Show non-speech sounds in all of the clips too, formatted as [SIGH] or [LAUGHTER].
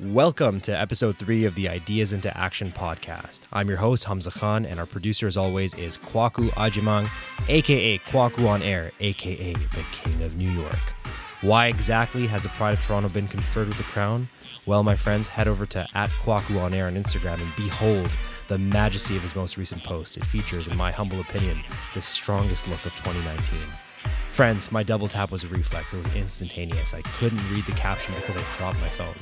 Welcome to episode three of the Ideas into Action podcast. I'm your host, Hamza Khan, and our producer, as always, is Kwaku Ajimang, aka Kwaku on Air, aka the King of New York. Why exactly has the Pride of Toronto been conferred with the crown? Well, my friends, head over to at Kwaku on Air on Instagram and behold the majesty of his most recent post. It features, in my humble opinion, the strongest look of 2019. Friends, my double tap was a reflex. It was instantaneous. I couldn't read the caption because I dropped my phone.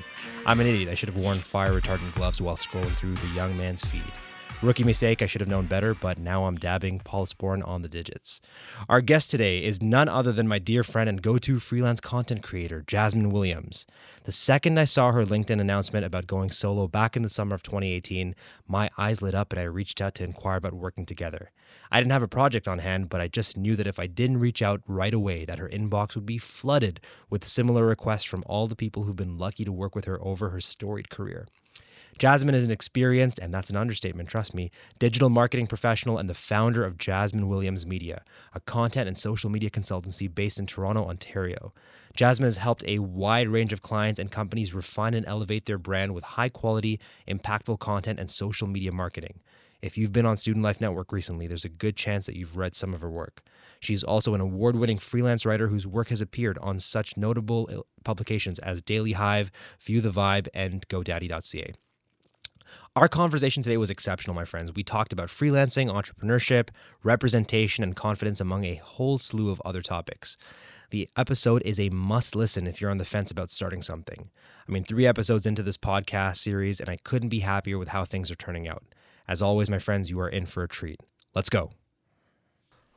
I'm an idiot. I should have worn fire retardant gloves while scrolling through the young man's feed. Rookie mistake, I should have known better, but now I'm dabbing Polysporin on the digits. Our guest today is none other than my dear friend and go to freelance content creator, Jasmine Williams. The second I saw her LinkedIn announcement about going solo back in the summer of 2018, my eyes lit up and I reached out to inquire about working together. I didn't have a project on hand, but I just knew that if I didn't reach out right away, that her inbox would be flooded with similar requests from all the people who've been lucky to work with her over her storied career. Jasmine is an experienced, and that's an understatement, trust me, digital marketing professional and the founder of Jasmine Williams Media, a content and social media consultancy based in Toronto, Ontario. Jasmine has helped a wide range of clients and companies refine and elevate their brand with high quality, impactful content and social media marketing. If you've been on Student Life Network recently, there's a good chance that you've read some of her work. She's also an award winning freelance writer whose work has appeared on such notable uh, publications as Daily Hive, View the Vibe, and GoDaddy.ca. Our conversation today was exceptional, my friends. We talked about freelancing, entrepreneurship, representation, and confidence, among a whole slew of other topics. The episode is a must listen if you're on the fence about starting something. I mean, three episodes into this podcast series, and I couldn't be happier with how things are turning out. As always, my friends, you are in for a treat. Let's go.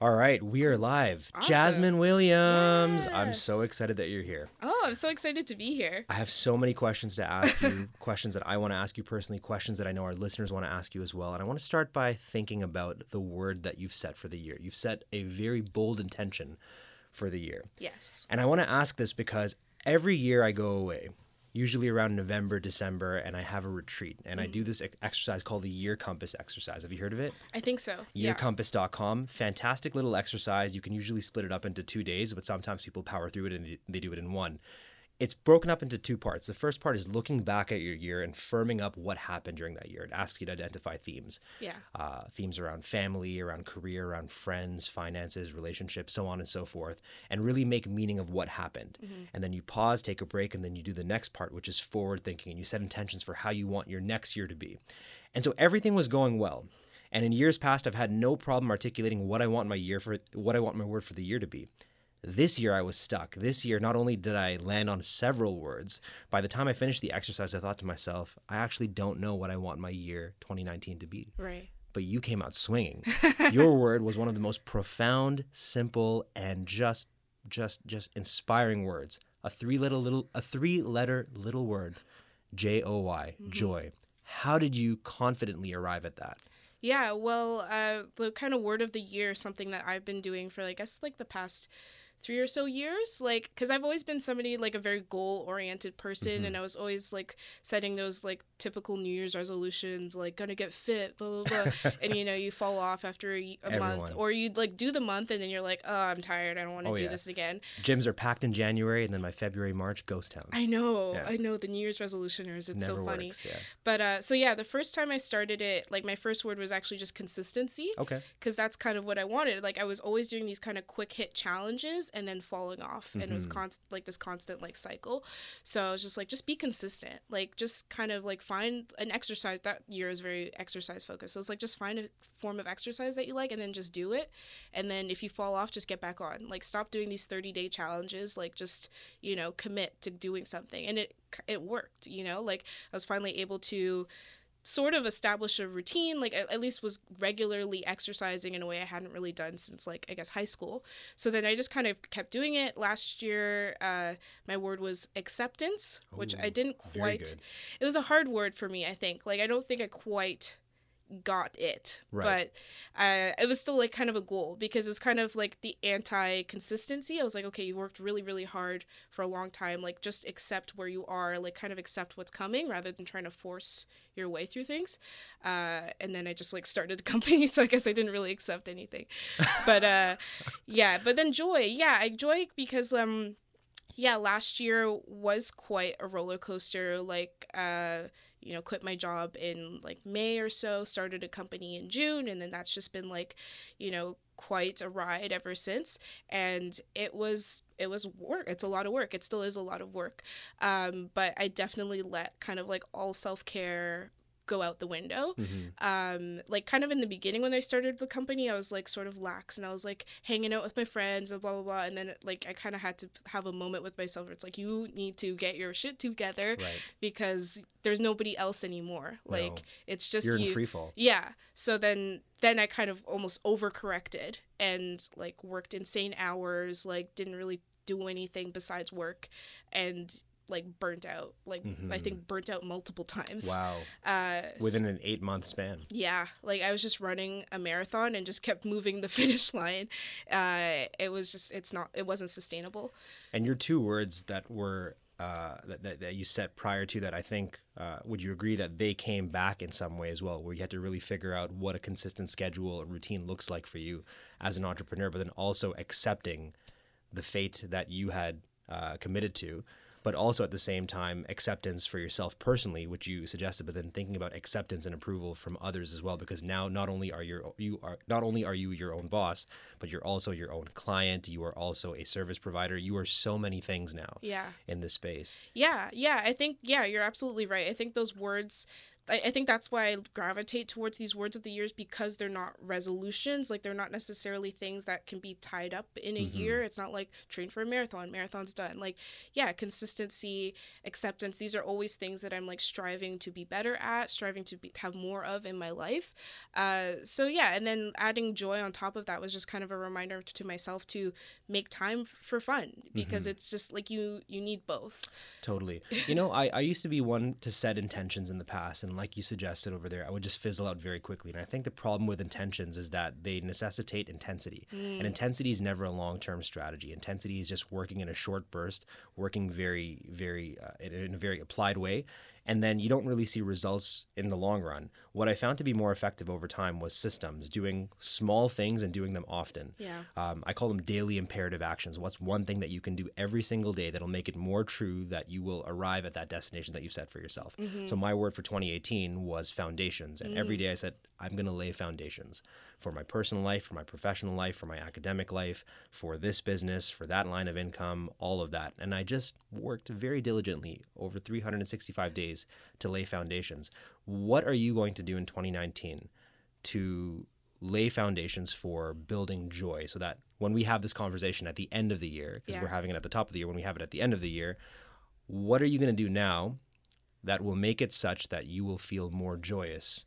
All right, we are live. Awesome. Jasmine Williams. I'm so excited that you're here. Oh, I'm so excited to be here. I have so many questions to ask you, [LAUGHS] questions that I want to ask you personally, questions that I know our listeners want to ask you as well. And I want to start by thinking about the word that you've set for the year. You've set a very bold intention for the year. Yes. And I want to ask this because every year I go away, usually around November, December, and I have a retreat. And I mm. do this exercise called the Year Compass exercise. Have you heard of it? I think so. Yeah. yearcompass.com. Fantastic little exercise. You can usually split it up into two days, but sometimes people power through it and they do it in one. It's broken up into two parts. The first part is looking back at your year and firming up what happened during that year. It asks you to identify themes. Yeah. Uh, themes around family, around career, around friends, finances, relationships, so on and so forth, and really make meaning of what happened. And then you pause, take a break, and then you do the next part, which is forward thinking, and you set intentions for how you want your next year to be. And so everything was going well. And in years past, I've had no problem articulating what I want my year for, what I want my word for the year to be. This year, I was stuck. This year, not only did I land on several words, by the time I finished the exercise, I thought to myself, I actually don't know what I want my year 2019 to be. Right. But you came out swinging. [LAUGHS] Your word was one of the most profound, simple, and just, just, just inspiring words. A three little little, a three letter little word, J O Y, joy. How did you confidently arrive at that? Yeah. Well, uh, the kind of word of the year is something that I've been doing for, I guess, like the past three or so years like because i've always been somebody like a very goal oriented person mm-hmm. and i was always like setting those like typical new year's resolutions like gonna get fit blah blah blah [LAUGHS] and you know you fall off after a, a month or you like do the month and then you're like oh i'm tired i don't want to Oh, do yeah. this again Gyms are packed in January, and then by February, March, ghost towns. i know Yeah. i know the new year's resolutioners it's Never so funny works. Yeah. But uh, so yeah, the first time I started it, like my first word was actually just consistency, Okay. because that's kind of what I wanted. Like I was always doing these kind of quick hit challenges and then falling off, and it was const- like this constant like cycle. So I was just like, just be consistent. Like just kind of like find an exercise. That year is very exercise focused. So it's like just find a form of exercise that you like, and then just do it. And then if you fall off, just get back on. Like stop doing these thirty day challenges. Like just you know commit to doing something, and it it worked. You know, like I was finally able to sort of establish a routine like at, at least was regularly exercising in a way i hadn't really done since like i guess high school. So then i just kind of kept doing it. Last year uh, my word was acceptance which i didn't quite it was a hard word for me i think. Like i don't think i quite got it. Right. but uh, it was still like kind of a goal because it was kind of like the anti consistency i was like okay you worked really really hard for a long time. Like just accept where you are. Like kind of accept what's coming rather than trying to force your way through things. Uh, and then i just like started a [LAUGHS] company so i guess i didn't really accept anything. But uh, yeah but then joy yeah i joy because um yeah, last year was quite a roller coaster. Like, uh, you know, quit my job in like May or so, started a company in June, and then that's just been like, you know, quite a ride ever since. And it was it was work. It's a lot of work. It still is a lot of work. Um, but I definitely let kind of like all self care go out the window. Mm-hmm. Um, like kind of in the beginning when I started the company, I was like sort of lax and I was like hanging out with my friends and blah blah blah. And then like I kind of had to have a moment with myself where it's like you need to get your shit together right. because there's nobody else anymore. Like no. it's just you're you. in free fall. Yeah. So then then I kind of almost overcorrected and like worked insane hours. Like didn't really do anything besides work and like burnt out like mm-hmm. i think burnt out multiple times. Wow. Uh, within an eight month span. Yeah like i was just running a marathon and just kept moving the [LAUGHS] finish line. Uh, it was just it's not it wasn't sustainable. And your two words that were uh, that, that, that you set prior to that, I think, uh, would you agree that they came back in some way as well, where you had to really figure out what a consistent schedule, a routine looks like for you as an entrepreneur, but then also accepting the fate that you had uh, committed to but also at the same time acceptance for yourself personally, which you suggested, but then thinking about acceptance and approval from others as well, because now not only are you you are not only are you your own boss, but you're also your own client. You are also a service provider. You are so many things now. Yeah. In this space. Yeah, yeah. I think yeah, you're absolutely right. I think those words I, I think that's why I gravitate towards these words of the years because they're not resolutions. Like they're not necessarily things that can be tied up in a mm-hmm. year. It's not like train for a marathon, marathon's done. Like, yeah, consistency, acceptance, these are always things that I'm like striving to be better at, striving to be, have more of in my life. Uh, so yeah, and then adding joy on top of that was just kind of a reminder to myself to make time for fun because mm-hmm. it's just like you you need both. Totally. You know, I, I used to be one to set intentions in the past and like you suggested over there, I would just fizzle out very quickly. And I think the problem with intentions is that they necessitate intensity. Mm. And intensity is never a long term strategy. Intensity is just working in a short burst, working very, very, uh, in, in a very applied way and then you don't really see results in the long run. What I found to be more effective over time was systems, doing small things and doing them often. Yeah. Um, I call them daily imperative actions. What's one thing that you can do every single day that'll make it more true that you will arrive at that destination that you've set for yourself? Mm-hmm. So my word for 2018 was foundations, and mm-hmm. every mm. I said I'm going to lay foundations for my personal life, for my professional life, for my academic life, for this business, for that line of income, all of that. And I just worked very diligently over 365 days to lay foundations. What are you going to do in 2019 to lay foundations for building joy so that when we have this conversation at the end of the year, because yeah. we're having it at the top of the year, when we have it at the end of the year, what are you going to do now that will make it such that you will feel more joyous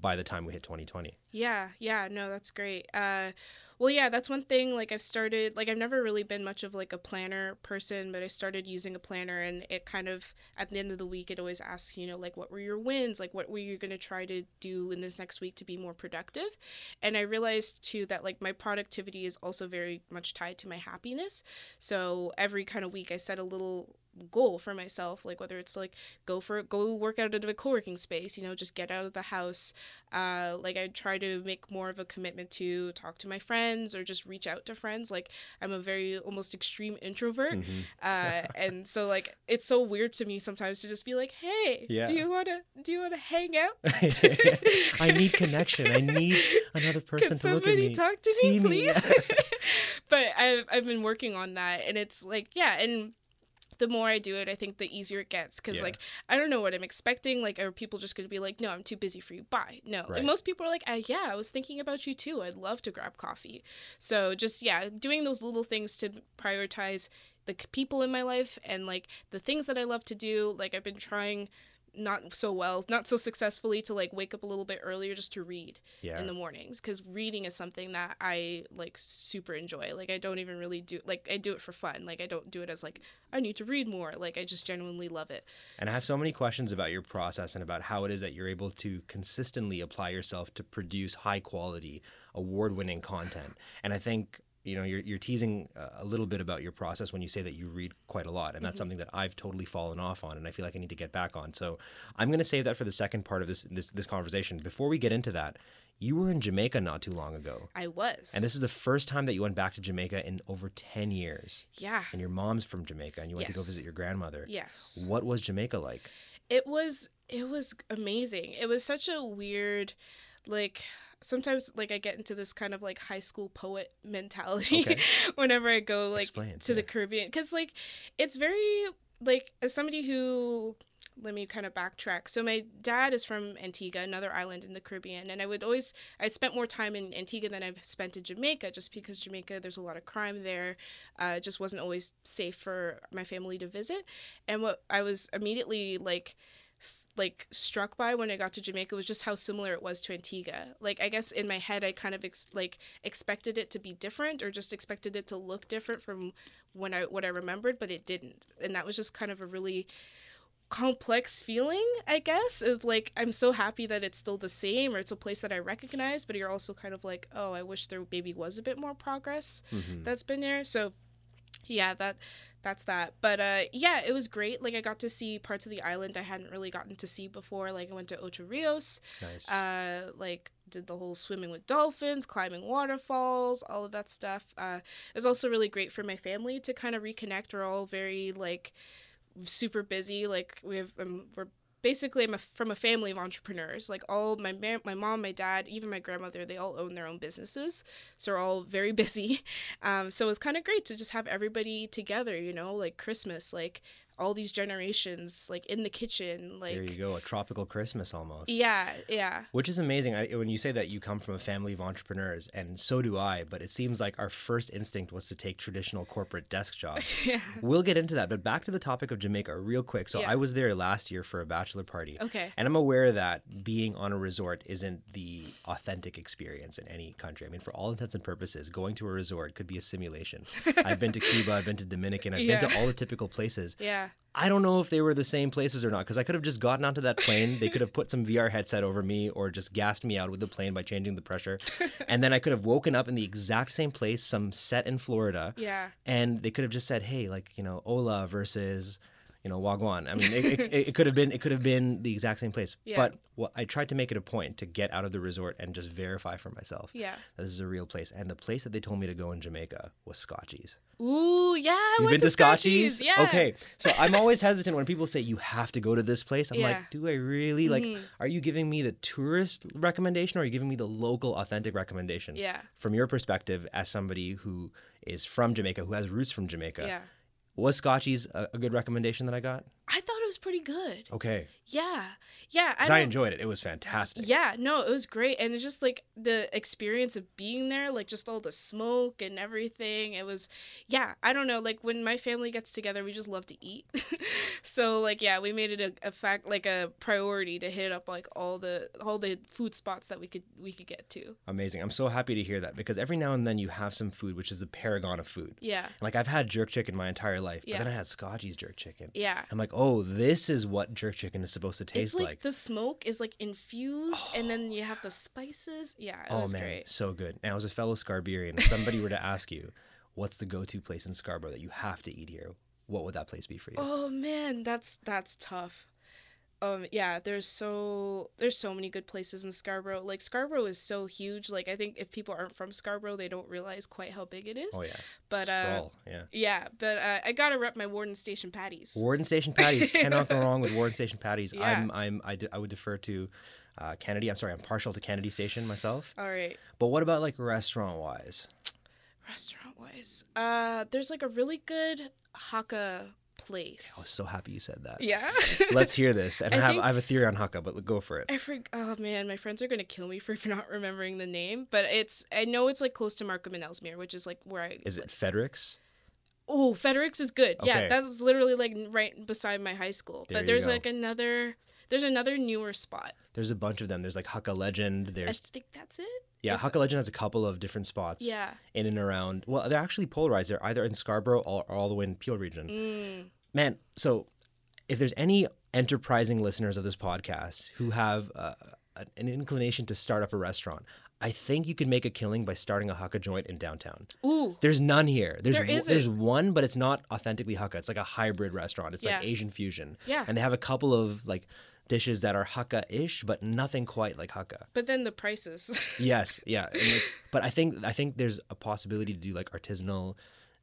by the time we hit 2020. Yeah, yeah, no, that's great. Uh, well, yeah, that's one thing. Like, I've started, like, I've never really been much of like a planner person, but I started using a planner, and it kind of at the end of the week, it always asks, you know, like, what were your wins? Like, what were you going to try to do in this next week to be more productive? And I realized too that like my productivity is also very much tied to my happiness. So every kind of week, I set a little goal for myself like whether it's like go for go work out at a co-working space you know just get out of the house uh, like i try to make more of a commitment to talk to my friends or just reach out to friends like i'm a very almost extreme introvert mm-hmm. uh, [LAUGHS] and so like it's so weird to me sometimes to just be like hey yeah. do you want to do you want to hang out [LAUGHS] i need connection i need another person Can to look at me talk to See me please me. [LAUGHS] but I've, I've been working on that and it's like yeah and the more I do it, I think the easier it gets. Because, yeah. like, I don't know what I'm expecting. Like, are people just going to be like, no, I'm too busy for you? Bye. No. Right. Like, most people are like, uh, yeah, I was thinking about you too. I'd love to grab coffee. So, just, yeah, doing those little things to prioritize the people in my life and, like, the things that I love to do. Like, I've been trying not so well, not so successfully to like wake up a little bit earlier just to read yeah. in the mornings because reading is something that I like super enjoy. Like I don't even really do like I do it for fun. Like I don't do it as like I need to read more. Like I just genuinely love it. And I have so many questions about your process and about how it is that you're able to consistently apply yourself to produce high quality, award-winning content. And I think you know you're, you're teasing a little bit about your process when you say that you read quite a lot and that's mm-hmm. something that i've totally fallen off on and i feel like i need to get back on so i'm going to save that for the second part of this this, this conversation before we get into that you were in Jamaica not too long ago. I was. And this is the first time that you went back to Jamaica in over 10 years. Yeah. And your mom's from Jamaica and you went yes. to go visit your grandmother. Yes. What was Jamaica like? It was it was amazing. It was such a weird like sometimes like I get into this kind of like high school poet [LAUGHS] mentality okay. [LAUGHS] whenever I go like Explain, to yeah. the Caribbean cuz like it's very like as somebody who let me kind of backtrack. So my dad is from Antigua, another island in the Caribbean, and I would always I spent more time in Antigua than I've spent in Jamaica, just because Jamaica there's a lot of crime there. Uh, it just wasn't always safe for my family to visit, and what I was immediately like like struck by when I got to Jamaica was just how similar it was to Antigua. Like I guess in my head I kind of ex- like expected it to be different or just expected it to look different from when I what I remembered, but it didn't. And that was just kind of a really complex feeling, I guess, of like I'm so happy that it's still the same or it's a place that I recognize, but you're also kind of like, oh, I wish there maybe was a bit more progress mm-hmm. that's been there. So yeah, that that's that. But uh yeah, it was great. Like I got to see parts of the island I hadn't really gotten to see before. Like I went to Ocho Rios. Nice. Uh like did the whole swimming with dolphins, climbing waterfalls, all of that stuff. Uh it was also really great for my family to kind of reconnect. We're all very like super busy. Like we have, um, we're basically I'm a, from a family of entrepreneurs. Like all my my mom, my dad, even my grandmother, they all own their own businesses, so we're all very [LAUGHS] busy. Um, so it's kind of great to just have everybody together. You know, like Christmas, like all these generations like in the kitchen like there you go a tropical christmas almost. Yeah yeah. Which is amazing. I, when you say that you come from a family of entrepreneurs and so do i but it seems like our first instinct was to take traditional corporate desk jobs. [LAUGHS] Yeah. we'll get into that but back to the topic of jamaica real quick. So yeah. i was there last year for a bachelor party okay. and i'm aware that being on a resort isn't the authentic experience in any country. I mean for all intents and purposes going to a resort could be a simulation. [LAUGHS] I've been to cuba i've been to dominican i've yeah. been to all the typical places. Yeah I don't know if they were the same places or not because I could have just gotten onto that plane. They could have put some VR headset over me or just gassed me out with the plane by changing the pressure. [LAUGHS] and then I could have woken up in the exact same place, some set in Florida. Yeah. And they could have just said, hey, like, you know, Ola versus you know, Wagwan. I mean, it, it, it, could have been it could have been the exact same place. Yeah. But well, I tried to make it a point to get out of the resort and just verify for myself. Yeah. That this is a real place. And the place that they told me to go in Jamaica was Scotchies. Ooh, yeah. I You've been to, to Scotchies? Yeah. Okay. So I'm always hesitant when people say you have to go to this place. I'm yeah. like, do I really? Like, mm-hmm. are you giving me the tourist recommendation or are you giving me the local authentic recommendation? Yeah. From your perspective as somebody who is from Jamaica, who has roots from Jamaica. Yeah. Was Scotchies a, a good recommendation that I got? I thought it was pretty good. Okay. Yeah. Yeah. I, I, enjoyed it. It was fantastic. Yeah. No, it was great. And it's just like the experience of being there, like just all the smoke and everything. It was, yeah, I don't know. Like when my family gets together, we just love to eat. [LAUGHS] so like, yeah, we made it a, a fact, like a priority to hit up like all the, all the food spots that we could, we could get to. Amazing. I'm so happy to hear that because every now and then you have some food, which is the paragon of food. Yeah. like I've had jerk chicken my entire life, yeah. but then I had Scotchies jerk chicken. Yeah. I'm like, oh, this is what jerk chicken is supposed to taste it's like, like. The smoke is like infused, oh. and then you have the oh. spices. Yeah, it oh, man, great. So good. Now, as a fellow Scarberian, if somebody were to ask you, what's the go-to place in Scarborough that you have to eat here? What would that place be for you? Oh man, that's that's tough um yeah there's so there's so many good places in scarborough. Like scarborough is so huge. Like i think if people aren't from scarborough they don't realize quite how big it is. Oh yeah. But Sprawl, uh yeah. yeah but uh, i gotta rep my warden station patties. Warden station patties. [LAUGHS] Cannot go wrong with warden station patties. Yeah. i'm i'm I, d- I would defer to uh kennedy. I'm sorry i'm partial to kennedy station myself. All right. But what about like restaurant wise restaurant wise uh there's like a really good hakka place. I was so happy you said that. Yeah. [LAUGHS] Let's hear this. [LAUGHS] And I, I have I have a theory on Hakka, but go for it. I for, oh man, my friends are gonna kill me for [LAUGHS] not remembering the name, but it's I know it's like close to Markham and Ellesmere, which is like where I Is it Federicks? Oh, Federicks is good. Okay. Yeah, that's literally like right beside my high school. There but there's like another there's another newer spot. There's a bunch of them. There's like Hakka Legend. There's I think that's it. Yeah, Hakka Legend has a couple of different spots. Yeah. In and around. Well, they're actually polarized. They're either in Scarborough or, or all the way in Peel region. Mm man, so if there's any enterprising listeners of this podcast who have uh, an inclination to start up a restaurant, I think you could make a killing by starting a Hakka joint in downtown. Ooh. There's none here. There's There w- isn't. there's one, but it's not authentically Hakka. It's like a hybrid restaurant. It's like Asian fusion. Yeah. And they have a couple of like dishes that are Hakka-ish, but nothing quite like Hakka. But then the prices. [LAUGHS] Yes, yeah. And it's, but I think I think there's a possibility to do like artisanal,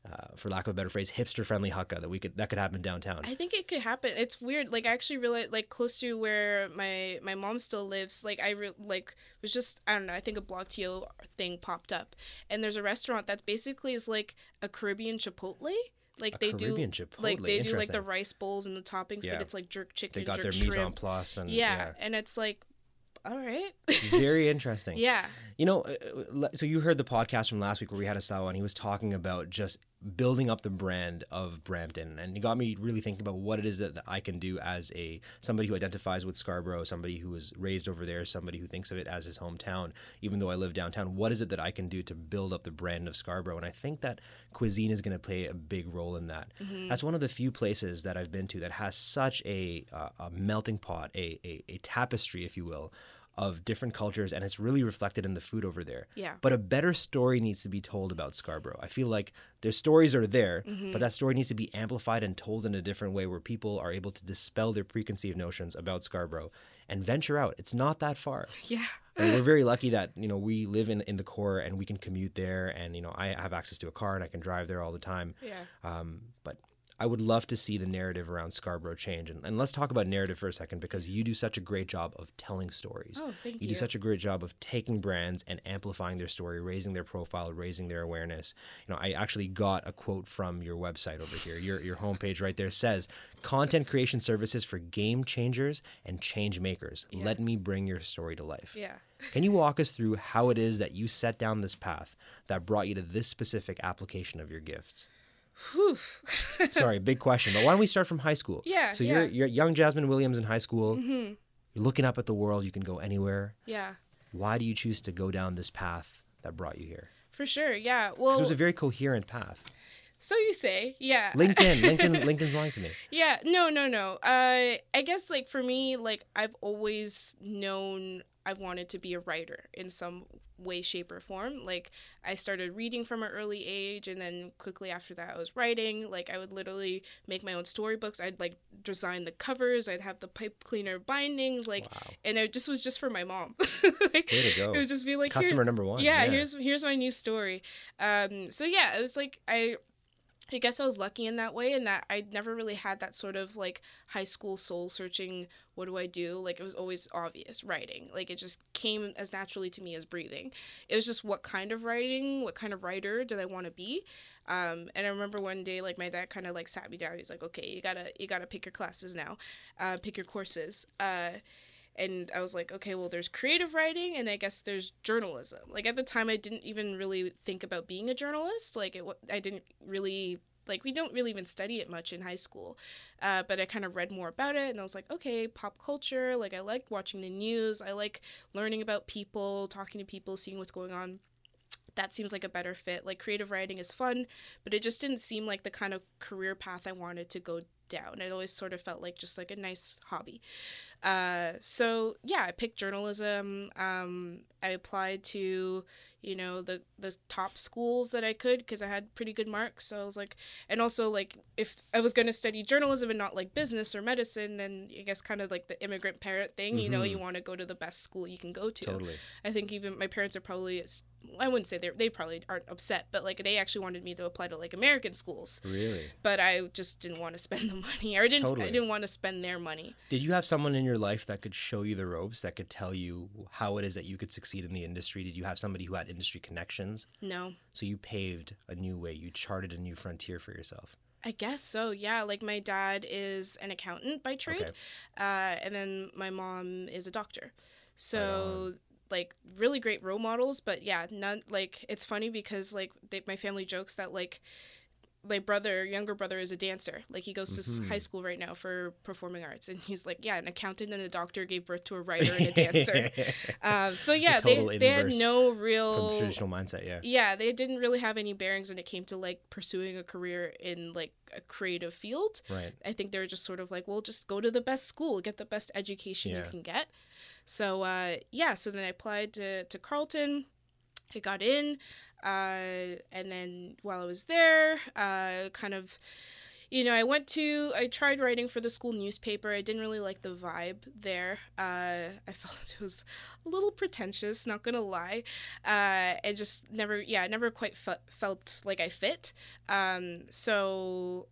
uh, for lack of a better phrase, hipster-friendly Hakka that we could that could happen downtown. I think it could happen. It's weird. Like I actually realized, like close to where my my mom still lives. Like I re- like was just I don't know. I think a blogTO thing popped up, and there's a restaurant that basically is like a Caribbean Chipotle. Like A they Caribbean do, Chipotle, like they do like the rice bowls and the toppings, Yeah. but it's like jerk chicken, they got jerk their shrimp. mise en place and yeah. and it's like, all right, [LAUGHS] very interesting. yeah, You know, uh, uh, so you heard the podcast from last week where we had a Sawa and he was talking about just building up the brand of Brampton, and it got me really thinking about what it is that, that I can do as a somebody who identifies with Scarborough, somebody who was raised over there, somebody who thinks of it as his hometown, even though I live downtown. What is it that I can do to build up the brand of Scarborough? And I think that cuisine is going to play a big role in that. That's one of the few places that I've been to that has such a, uh, a melting pot, a, a, a tapestry, if you will. Of different cultures, and it's really reflected in the food over there. Yeah. But a better story needs to be told about Scarborough. I feel like their stories are there, Mm-hmm. but that story needs to be amplified and told in a different way where people are able to dispel their preconceived notions about Scarborough and venture out. It's not that far. [LAUGHS] yeah, And we're very lucky that, you know, we live in, in the core and we can commute there and, you know, I have access to a car and I can drive there all the time. yeah. Um, but I would love to see the narrative around Scarborough change. And, and let's talk about narrative for a second because you do such a great job of telling stories. Oh, thank You you. do such a great job of taking brands and amplifying their story, raising their profile, raising their awareness. You know, I actually got a quote from your website over here. Your your homepage right there says, "Content creation services for game changers and change makers. Let me bring your story to life." Yeah. Can you walk us through how it is that you set down this path that brought you to this specific application of your gifts? [LAUGHS] Sorry, big question, but why don't we start from high school? Yeah, So you're yeah. you're young Jasmine Williams in high school. Mm-hmm. You're looking up at the world. You can go anywhere. yeah. Why do you choose to go down this path that brought you here? For sure. Yeah. Well, it was a very coherent path. so you say. Yeah. LinkedIn, [LAUGHS] LinkedIn, LinkedIn's lying to me. Yeah, no, no, no. Uh, I guess like for me, like I've always known I wanted to be a writer in some way, shape, or form. Like I started reading from an early age, and then quickly after that, I was writing. Like I would literally make my own storybooks. I'd like design the covers. I'd have the pipe cleaner bindings. Like, Wow. and it just was just for my mom. [LAUGHS] like, Way to go. It would just be like Customer number one. yeah, here's here's my new story. Um, so yeah, it was like I I guess I was lucky in that way, in that I never really had that sort of like high school soul searching. What do I do? Like it was always obvious writing. Like it just came as naturally to me as breathing. It was just what kind of writing, what kind of writer did I want to be? Um, and I remember one day, like my dad kind of like sat me down. He's like, "Okay, you gotta you gotta pick your classes now, uh, pick your courses." Uh, and I was like, okay, well, there's creative writing, and I guess there's journalism. Like at the time, I didn't even really think about being a journalist. Like it, I didn't really like we don't really even study it much in high school. Uh, but I kind of read more about it, and I was like, okay, pop culture. Like I like watching the news. I like learning about people, talking to people, seeing what's going on that seems like a better fit. Like creative writing is fun, but it just didn't seem like the kind of career path I wanted to go down. It always sort of felt like just like a nice hobby. Uh, so yeah, I picked journalism. Um, I applied to, you know, the the top schools that I could because I had pretty good marks. So I was like, and also like if I was going to study journalism and not like business or medicine, then I guess kind of like the immigrant parent thing. You know, you want to go to the best school you can go to. Totally. I think even my parents are probably I wouldn't say they they probably aren't upset, but like they actually wanted me to apply to like American schools, Really? but I just didn't want to spend [LAUGHS] the money. Or I didn't Totally. I didn't want to spend their money. Did you have someone in your life that could show you the ropes, that could tell you how it is that you could succeed in the industry? Did you have somebody who had industry connections? No. So you paved a new way, you charted a new frontier for yourself. I guess so. Yeah, like my dad is an accountant by trade, Okay. uh, and then my mom is a doctor. So like really great role models, but yeah, none like it's funny because like they, my family jokes that like my brother, younger brother, is a dancer. Like he goes to mm-hmm. high school right now for performing arts, and he's like, yeah, an accountant and a doctor gave birth to a writer and a dancer. [LAUGHS] um, so yeah, they they had no real traditional mindset. Yeah, yeah, they didn't really have any bearings when it came to like pursuing a career in like a creative field. Right. I think they were just sort of like, well, just go to the best school, get the best education yeah. you can get. So uh, yeah, so then I applied to to Carleton. I got in. Uh, and then while I was there, uh, kind of, you know, I went to, I tried writing for the school newspaper. I didn't really like the vibe there. Uh, I [LAUGHS] felt it was a little pretentious, not gonna lie. Uh, and just never, yeah, I never quite fe- felt like I fit. Um, so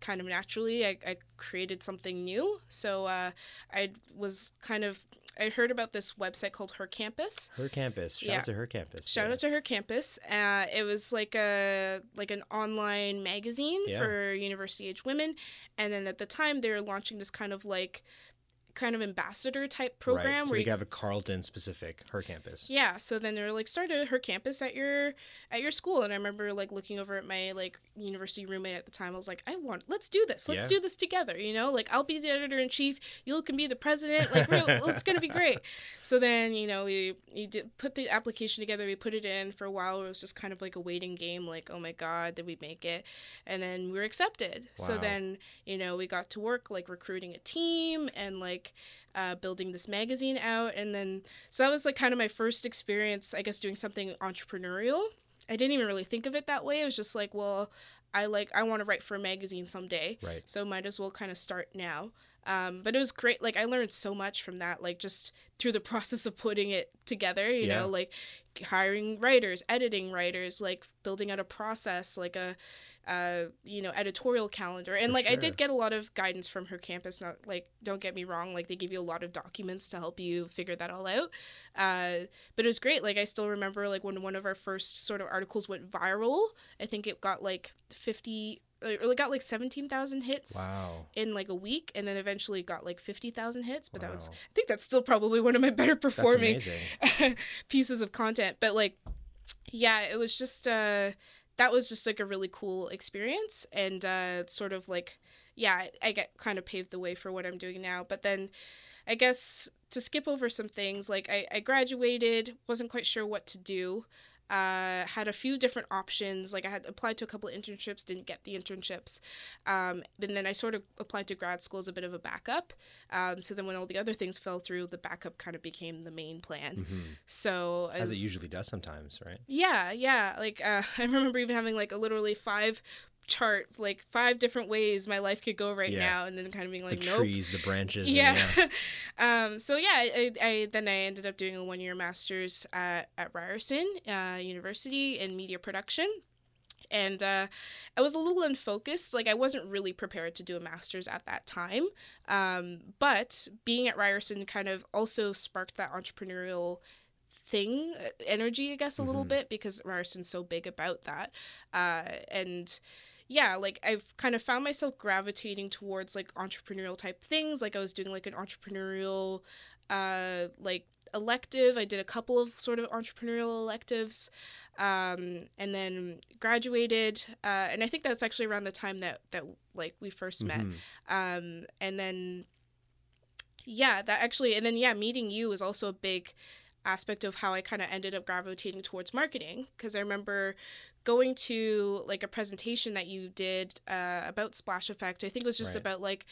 kind of naturally, I, I created something new. So uh, I was kind of I heard about this website called Her Campus. Her Campus. Shout yeah. out to Her Campus. Shout yeah. out to Her Campus. Uh, it was like a like an online magazine yeah. for university age women, and then at the time they were launching this kind of like kind of ambassador type program right. so where you have a Carleton specific her campus. Yeah, so then they were like started her campus at your at your school and I remember like looking over at my like university roommate at the time. I was like, I want let's do this. Let's yeah. do this together, you know? Like I'll be the editor in chief, you can be the president. Like [LAUGHS] it's going to be great. So then, you know, we you did put the application together, we put it in for a while. It was just kind of like a waiting game like, oh my god, did we make it? And then we were accepted. Wow. So then, you know, we got to work like recruiting a team and like like uh, building this magazine out. And then, so that was like kind of my first experience, I guess, doing something entrepreneurial. I didn't even really think of it that way. It was just like, well, I like, I want to write for a magazine someday. Right. So might as well kind of start now. Um, but it was great. Like I learned so much from that, like just through the [LAUGHS] process of putting it together, you yeah. know, like hiring writers, editing writers, like building out a process, like a, uh, you know, editorial calendar. And For like sure. I did get a lot of guidance from her campus. Not like don't get me wrong, like they give you a lot of documents to help you figure that all out. Uh, but it was great. Like I still remember like when one of our first sort of articles went viral. I think it got like fifty it got like 17,000 hits wow. in like a week and then eventually got like 50,000 hits but wow. that was I think that's still probably one of my better performing [LAUGHS] pieces of content but like yeah it was just uh that was just like a really cool experience and uh, sort of like yeah I get kind of paved the way for what I'm doing now but then I guess to skip over some things like I, I graduated wasn't quite sure what to do uh, had a few different options. Like I had applied to a couple of internships, didn't get the internships. Um, and then I sort of applied to grad school as a bit of a backup. Um, so then when all the other things fell through, the backup kind of became the main plan. Mm-hmm. So as it usually does sometimes, right? Yeah, yeah. Like uh, [LAUGHS] I remember even having like a literally five chart like five different ways my life could go right yeah. now and then kind of being like the nope. trees the branches yeah, yeah. [LAUGHS] um so yeah I, I then i ended up doing a one-year master's at, at ryerson uh, university in media production and uh, I was a little unfocused. Like I wasn't really prepared to do a master's at that time. Um, but being at Ryerson kind of also sparked that entrepreneurial thing uh, energy, I guess, a mm-hmm. little bit because Ryerson's so big about that. Uh, and yeah, like I've kind of found myself gravitating towards like entrepreneurial type things. Like I was doing like an entrepreneurial uh like elective. I did a couple of sort of entrepreneurial electives. Um and then graduated uh and I think that's actually around the time that that like we 1st mm-hmm. met. Um and then yeah, that actually and then yeah, meeting you was also a big aspect of how I kind of ended up gravitating towards marketing because I remember going to like a presentation that you did uh, about Splash Effect. I think it was just right. about like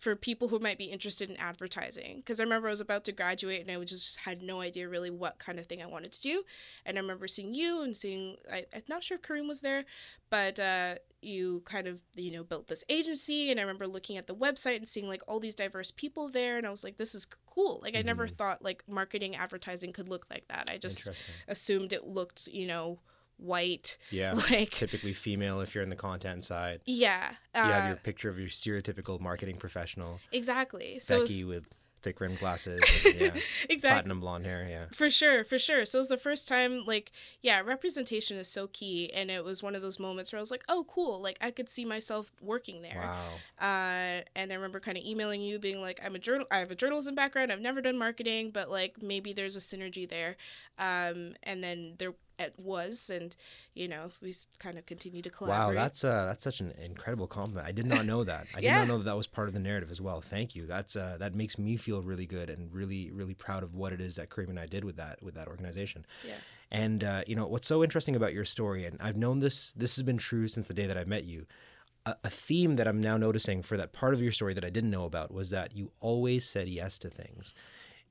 for people who might be interested in advertising. Because i remember i was about to graduate and i just had no idea really what kind of thing i wanted to do. And i remember seeing you and seeing I, i'm not sure if kareem was there but uh, you kind of you know built this agency. And i remember looking at the website and seeing like all these diverse people there. And i was like this is cool. Like i never mm-hmm. thought like marketing advertising could look like that. I just assumed it looked you know white. Yeah. [LAUGHS] Like typically female if you're in the content side. Yeah. Uh, you have your uh, picture of your stereotypical marketing professional. Exactly. So Becky with thick rim glasses, [LAUGHS] and, yeah, exactly, platinum blonde hair, yeah. For sure, for sure. So it was the first time, like, yeah, representation is so key, and it was one of those moments where I was like, oh, cool, like I could see myself working there. Wow. Uh, And I remember kind of emailing you, being like, "I'm a journal. I have a journalism background. I've never done marketing, but like maybe there's a synergy there." Um, and then there it was, and you know, we kind of continue to collaborate. Wow, that's uh, that's such an incredible compliment. I did not know that. I did not know that that was part of the narrative as well. Thank you. That's uh, that makes me feel really good and really really proud of what it is that Kareem and I did with that with that organization. Yeah. And uh, you know what's so interesting about your story, and I've known this. This has been true since the day that I met you. A, a theme that I'm now noticing for that part of your story that I didn't know about was that you always said yes to things.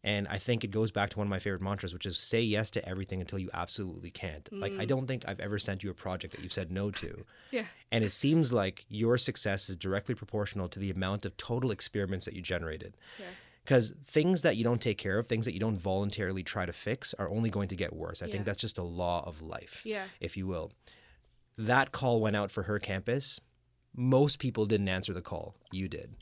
And I think it goes back to one of my favorite mantras, which is say yes to everything until you absolutely can't. Like, I mm. don't think I've ever sent you a project that you've said no to. [LAUGHS] Yeah. And it seems like your success is directly proportional to the amount of total experiments that you generated. Yeah. Because things that you don't take care of, things that you don't voluntarily try to fix, are only going to get worse. I Yeah. think that's just a law of life, Yeah. if you will. That call went out for her campus. Most people didn't answer the call. You did.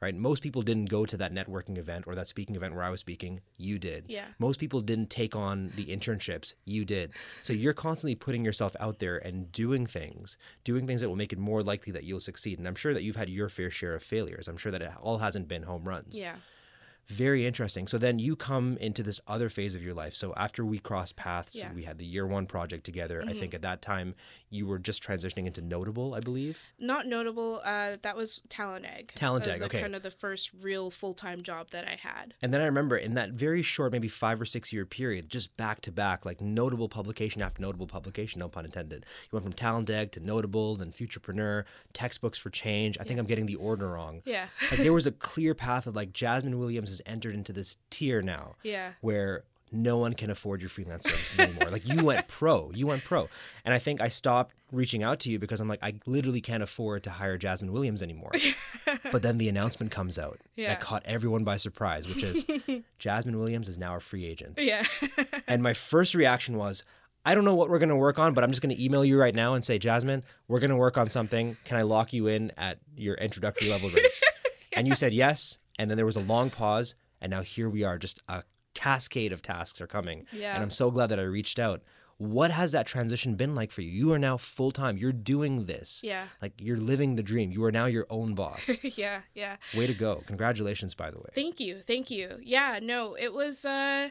Right? Most people didn't go to that networking event or that speaking event where I was speaking. You did. Yeah. Most people didn't take on the internships. You did. So you're constantly putting yourself out there and doing things, doing things that will make it more likely that you'll succeed. And I'm sure that you've had your fair share of failures. I'm sure that it all hasn't been home runs. Yeah. Very interesting. So then you come into this other phase of your life. So after we crossed paths, Yeah. Mm-hmm. we had the year one project together. I think at that time you were just transitioning into notable, I believe. Not notable. Uh, that was TalentEgg. Talent that was Egg, like okay. kind of the first real full time job that I had. And then I remember in that very short, maybe five or six year period, just back to back, like notable publication after notable publication, no pun intended. You went from TalentEgg to Notable, then Futurepreneur, Textbooks for Change. I think I'm getting the order wrong. Yeah. like there [LAUGHS] was a clear path of like Jasmine Williams has entered into this tier now Yeah. where no one can afford your freelance services anymore. like you went pro, you went pro. And I think I stopped reaching out to you because I'm like, I literally can't afford to hire Jasmine Williams anymore. [LAUGHS] but then the announcement comes out Yeah. that caught everyone by surprise, which is [LAUGHS] Jasmine Williams is now a free agent. Yeah. [LAUGHS] And my first reaction was, I don't know what we're going to work on, but I'm just going to email you right now and say, Jasmine, we're going to work on something. Can I lock you in at your introductory level rates? And you said yes. And then there was a long pause. And now here we are, just a cascade of tasks are coming. Yeah. And I'm so glad that I reached out. What has that transition been like for you? You are now full time. You're doing this. yeah. Like you're living the dream. You are now your own boss. [LAUGHS] yeah. Yeah. Way to go. Congratulations, by the way. Thank you. Thank you. Yeah, no, it was uh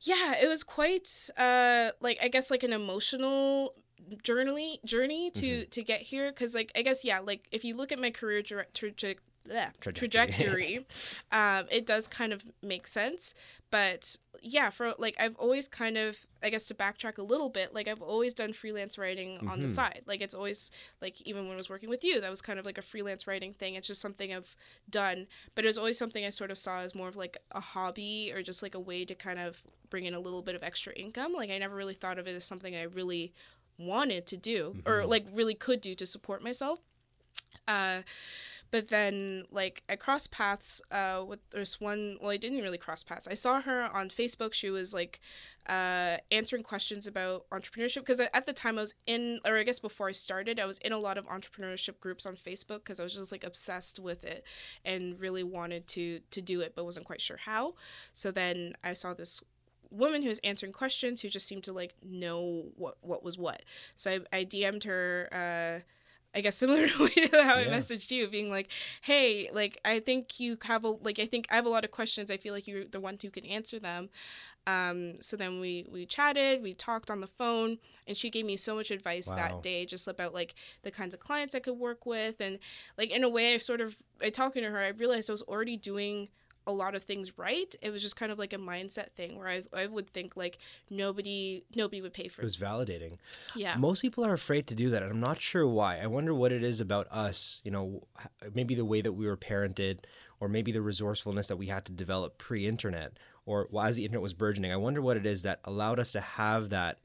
yeah, it was quite uh like I guess like an emotional journey journey to Mm-hmm. to get here cuz like I guess yeah, like if you look at my career tra- traje- bleh, Trajectory. trajectory [LAUGHS] um it does kind of make sense, but yeah, for like I've always kind of I guess to backtrack a little bit, like I've always done freelance writing on Mm-hmm. the side. Like it's always like even when I was working with you, that was kind of like a freelance writing thing. It's just something I've done, but it was always something I sort of saw as more of like a hobby or just like a way to kind of bring in a little bit of extra income. Like I never really thought of it as something I really wanted to do or like really could do to support myself. Uh, but then like I crossed paths uh, with this one. Well, I didn't really cross paths. I saw her on Facebook. She was like uh, answering questions about entrepreneurship because at the time I was in, or I guess before I started, I was in a lot of entrepreneurship groups on Facebook because I was just like obsessed with it and really wanted to to do it, but wasn't quite sure how. So then I saw this woman who was answering questions who just seemed to like know what what was what. So I, I DM'd her. Uh, I guess similar [LAUGHS] to how I Yeah. messaged you, being like, "Hey, like I think you have a like I think I have a lot of questions. I feel like you're the one who can answer them." Um, so then we we chatted, we talked on the phone, and she gave me so much advice Wow. that day, just about like the kinds of clients I could work with, and like in a way, I sort of I talking to her, I realized I was already doing a lot of things right. It was just kind of like a mindset thing where I I would think like nobody nobody would pay for It It was validating. yeah Most people are afraid to do that, and I'm not sure why. I wonder what it is about us, you know, maybe the way that we were parented, or maybe the resourcefulness that we had to develop pre internet, or well, as the internet was burgeoning. I wonder what it is that allowed us to have that.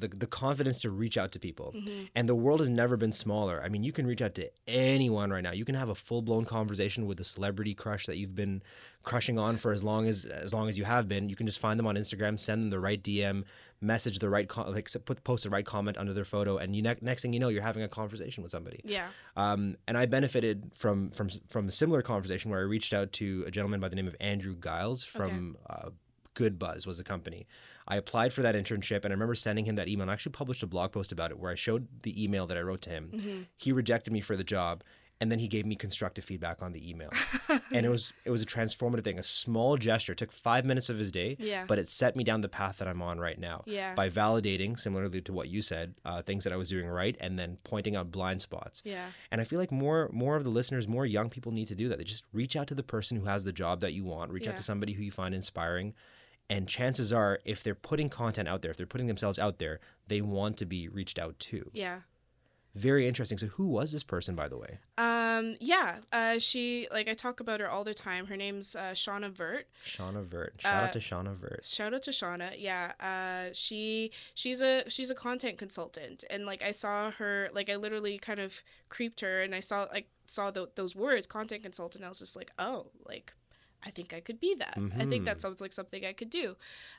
The, the confidence to reach out to people. And the world has never been smaller. I mean, you can reach out to anyone right now. You can have a full blown conversation with a celebrity crush that you've been crushing on for as long as as long as you have been. You can just find them on Instagram, send them the right DM, message the right co- like put post the right comment under their photo, and you ne- next thing you know, you're having a conversation with somebody. yeah Um, and I benefited from from from a similar conversation where I reached out to a gentleman by the name of Andrew Giles from uh, Good Buzz was the company. I applied for that internship, and I remember sending him that email. And I actually published a blog post about it where I showed the email that I wrote to him. He rejected me for the job. and then he gave me constructive feedback on the email [LAUGHS] and it was it was a transformative thing a small gesture it took five minutes of his day Yeah. but it set me down the path that i'm on right now Yeah. by validating similarly to what you said uh, things that i was doing right and then pointing out blind spots Yeah. and i feel like more more of the listeners more young people need to do that they just reach out to the person who has the job that you want reach out to somebody who you find inspiring and chances are if they're putting content out there if they're putting themselves out there they want to be reached out to Yeah. very interesting so who was this person by the way Um, yeah. Uh, she like I talk about her all the time. Her name's uh, Shauna Vert. shauna vert shout Uh, out to shauna vert Shout out to Shauna. Yeah. Uh, she she's a she's a content consultant, and like I saw her, like I literally kind of creeped her, and I saw like saw tho- those words, content consultant. I was just like, oh, like. I think I could be that. I think that sounds like something I could do.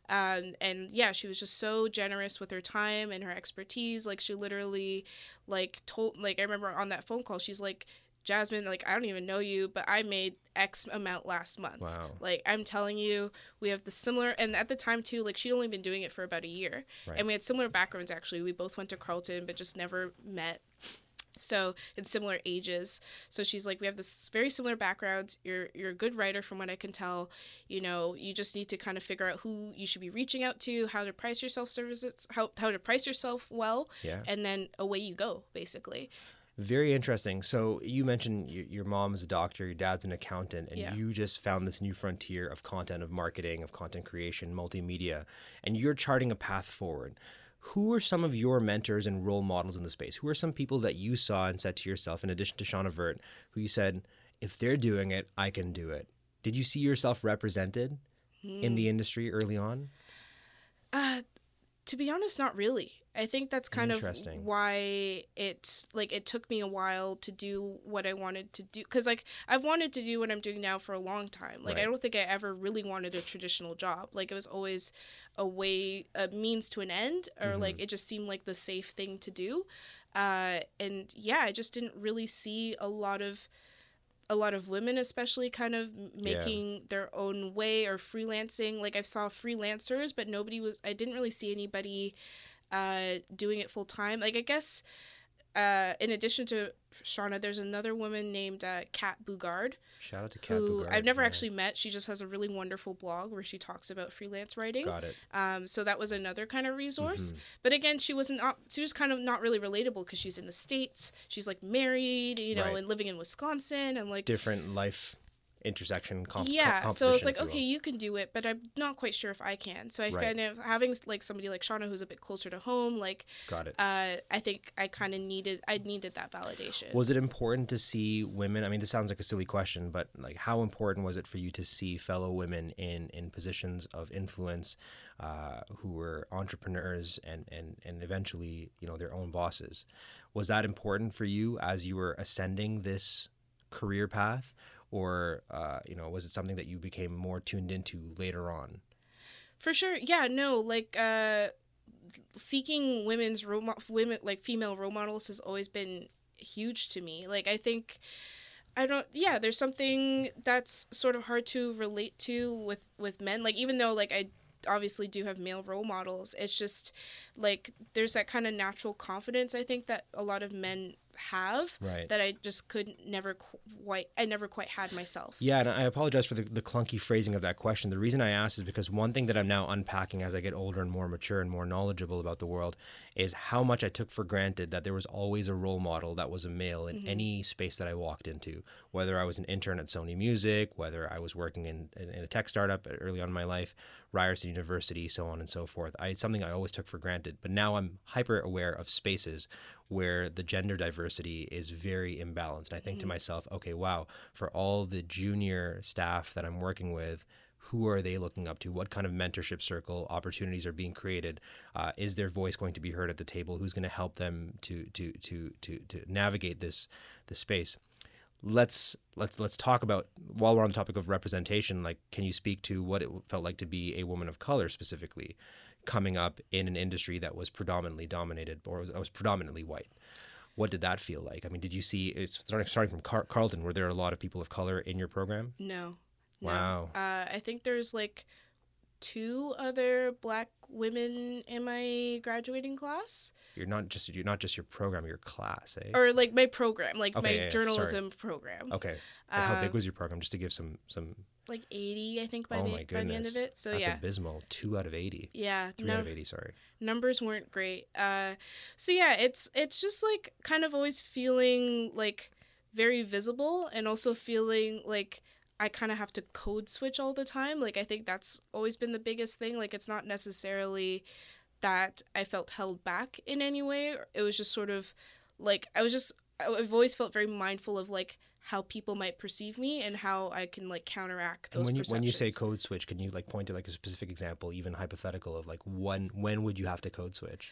Um, and yeah, she was just so generous with her time and her expertise. Like she literally, like told, like I remember on that phone call, she's like, Jasmine, like I don't even know you, but I made X amount last month. Wow. Like I'm telling you, we have the similar, and at the time too, like she'd only been doing it for about a year, Right. and we had similar backgrounds. Actually, we both went to Carleton, but just never met. So in similar ages. So she's like, we have this very similar backgrounds. You're you're a good writer from what I can tell. You know, you just need to kind of figure out who you should be reaching out to, how to price yourself services, how how to price yourself well, Yeah. and then away you go, basically. Very interesting. So you mentioned your mom is a doctor, your dad's an accountant, and Yeah. you just found this new frontier of content, of marketing, of content creation, multimedia, and you're charting a path forward. Who are some of your mentors and role models in the space? Who are some people that you saw and said to yourself, in addition to Shauna Vert, who you said, if they're doing it, I can do it? Did you see yourself represented in the industry early on? Uh, to be honest, not really. I think that's kind of why it's like it took me a while to do what I wanted to do because like I've wanted to do what I'm doing now for a long time. Like I don't think I ever really wanted a traditional job. Like it was always a way, a means to an end, or like Mm-hmm. it just seemed like the safe thing to do. Uh, and yeah, I just didn't really see a lot of a lot of women especially kind of making their own way or freelancing. Like i saw freelancers but nobody was i didn't really see anybody uh doing it full time. Like i guess uh in addition to shauna there's another woman named uh, kat Boogaard Shout out to Kat who Boogaard. i've never Yeah. actually met she just has a really wonderful blog where she talks about freelance writing got it. um, so that was another kind of resource. Mm-hmm. But again, she wasn't. She was kind of not really relatable because she's in the states. She's like married, you know, Right. and living in Wisconsin. I'm like, Different life intersection comp- yeah. comp- So it's like, you will. okay, you can do it, but I'm not quite sure if I can. So I Right. kind of having like somebody like Shauna who's a bit closer to home. Like, Got it. uh, I think I kind of needed. I needed that validation. Was it important to see women? I mean, this sounds like a silly question, but like, how important was it for you to see fellow women in in positions of influence, uh, who were entrepreneurs and and and eventually, you know, their own bosses? Was that important for you as you were ascending this career path, or uh, you know, was it something that you became more tuned into later on? For sure. Yeah, no, like uh seeking women's role mo- women like female role models has always been huge to me. Like I think I don't yeah, there's something that's sort of hard to relate to with with men. Like even though like I obviously do have male role models, it's just like there's that kind of natural confidence I think that a lot of men have Right. that I just could never quite I never quite had myself. Yeah, and I apologize for the, the clunky phrasing of that question. The reason I asked is because one thing that I'm now unpacking as I get older and more mature and more knowledgeable about the world is how much I took for granted that there was always a role model that was a male in mm-hmm. any space that I walked into, whether I was an intern at Sony Music, whether I was working in, in, in a tech startup early on in my life, Ryerson University, so on and so forth. I, it's something I always took for granted, but now I'm hyper aware of spaces where the gender diversity is very imbalanced. And I think to myself, okay, wow, for all the junior staff that I'm working with, who are they looking up to? What kind of mentorship circle opportunities are being created? Uh, is their voice going to be heard at the table? Who's going to help them to to to to to navigate this this space? Let's let's let's talk about while we're on the topic of representation. Like, can you speak to what it felt like to be a woman of color specifically? Coming up in an industry that was predominantly dominated or was, was predominantly white. What did that feel like? I mean, did you see starting starting from Car- Carleton? Were there a lot of people of color in your program? No. no. Wow. Uh, I think there's like two other black women in my graduating class. You're not just you're not just your program, your class, eh? Or like my program, like Okay, my yeah, journalism program. Okay. How big Um, was your program? Just to give some some. Like 80, I think, by, oh the, by the end of it. So that's yeah. abysmal. Two out of eighty. yeah. Three no, out of eighty. Sorry. numbers weren't great. Uh, so yeah, it's it's just like kind of always feeling like very visible and also feeling like I kind of have to code switch all the time. Like I think that's always been the biggest thing. Like it's not necessarily that I felt held back in any way. It was just sort of like I was just I've always felt very mindful of like how people might perceive me and how I can like counteract And those when you when you say code switch, can you like point to like a specific example, even hypothetical, of like when when would you have to code switch?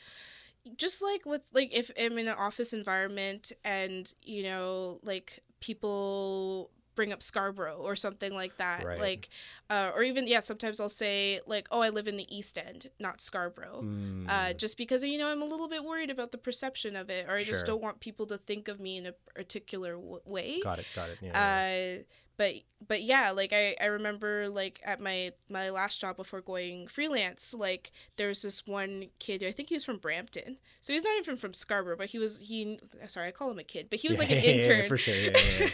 just like let's like if I'm in an office environment and you know like people bring up Scarborough or something like that Right. like uh, or even yeah sometimes I'll say like oh I live in the East End not Scarborough Mm, uh, just because you know I'm a little bit worried about the perception of it or I just don't want people to think of me in a particular w- way got it. Got it. Yeah. yeah. uh but but yeah like I, I remember like at my my last job before going freelance like there was this one kid i think he was from brampton so he's not even from scarborough but he was he sorry i call him a kid but he was like an [LAUGHS] Yeah, yeah, yeah, intern for sure. Yeah, yeah,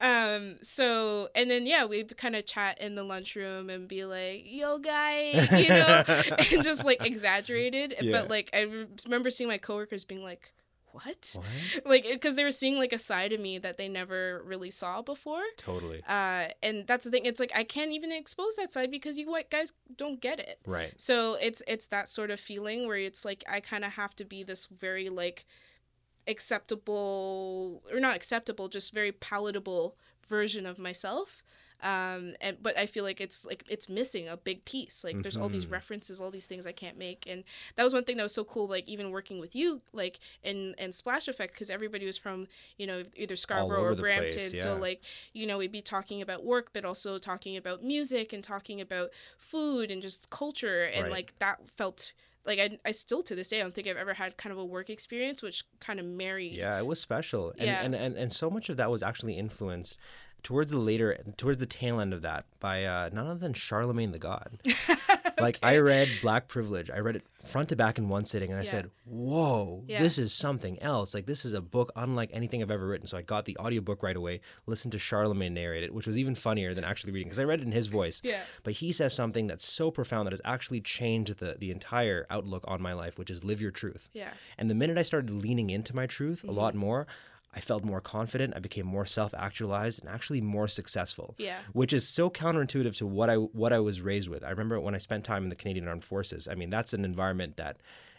yeah. [LAUGHS] um so and then yeah we'd kind of chat in the lunchroom and be like yo guy you know [LAUGHS] and just like exaggerated Yeah. but like i remember seeing my coworkers being like what What? [LAUGHS] like because they were seeing like a side of me that they never really saw before Totally. uh and that's the thing it's like i can't even expose that side because you white guys don't get it Right. so it's it's that sort of feeling where it's like i kind of have to be this very like acceptable or not acceptable just very palatable version of myself um and but i feel like it's like it's missing a big piece like there's all these Mhm. references all these things i can't make and that was one thing that was so cool like even working with you like in in splash effect because everybody was from you know either scarborough or brampton place, so like you know we'd be talking about work but also talking about music and talking about food and just culture and Right. like that felt like I, I still to this day I don't think I've ever had kind of a work experience which kind of married Yeah, it was special. And, Yeah. and, and, and so much of that was actually influenced towards the later, towards the tail end of that by uh, none other than Charlemagne the God. [LAUGHS] Like, I read Black Privilege. I read it front to back in one sitting and I Yeah. said, whoa, Yeah. this is something else. Like, this is a book unlike anything I've ever written. So I got the audiobook right away, listened to Charlemagne narrate it, which was even funnier than actually reading because I read it in his voice. yeah But he says something that's so profound that has actually changed the, the entire outlook on my life, which is live your truth. yeah And the minute I started leaning into my truth a lot more, I felt more confident. I became more self-actualized and actually more successful. yeah Which is so counterintuitive to what I what I was raised with. I remember when I spent time in the Canadian Armed Forces. I mean, that's an environment that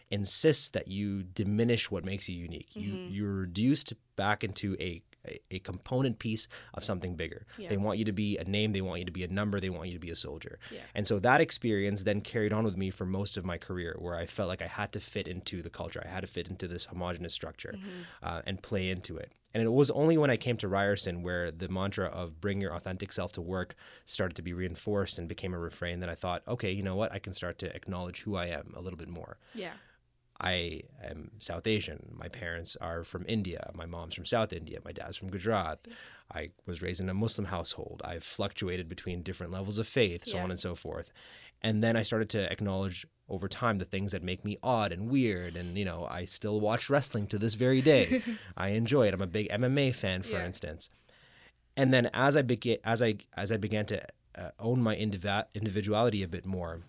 insists that you diminish what makes you unique. You mm-hmm. you're reduced back into a a, a component piece of something bigger. Yeah. They want you to be a name, they want you to be a number, they want you to be a soldier. Yeah. And so that experience then carried on with me for most of my career, where I felt like I had to fit into the culture. I had to fit into this homogenous structure uh, and play into it. And it was only when I came to Ryerson where the mantra of bring your authentic self to work started to be reinforced and became a refrain that I thought, okay, you know what? I can start to acknowledge who I am a little bit more. yeah I am South Asian. My parents are from India. My mom's from South India. My dad's from Gujarat. I was raised in a Muslim household. I've fluctuated between different levels of faith, so Yeah. on and so forth. And then I started to acknowledge over time the things that make me odd and weird. And, you know, I still watch wrestling to this very day. [LAUGHS] I enjoy it. I'm a big MMA fan, for Yeah. instance. And then as I began, as I as I began to uh, own my indiv- individuality a bit more,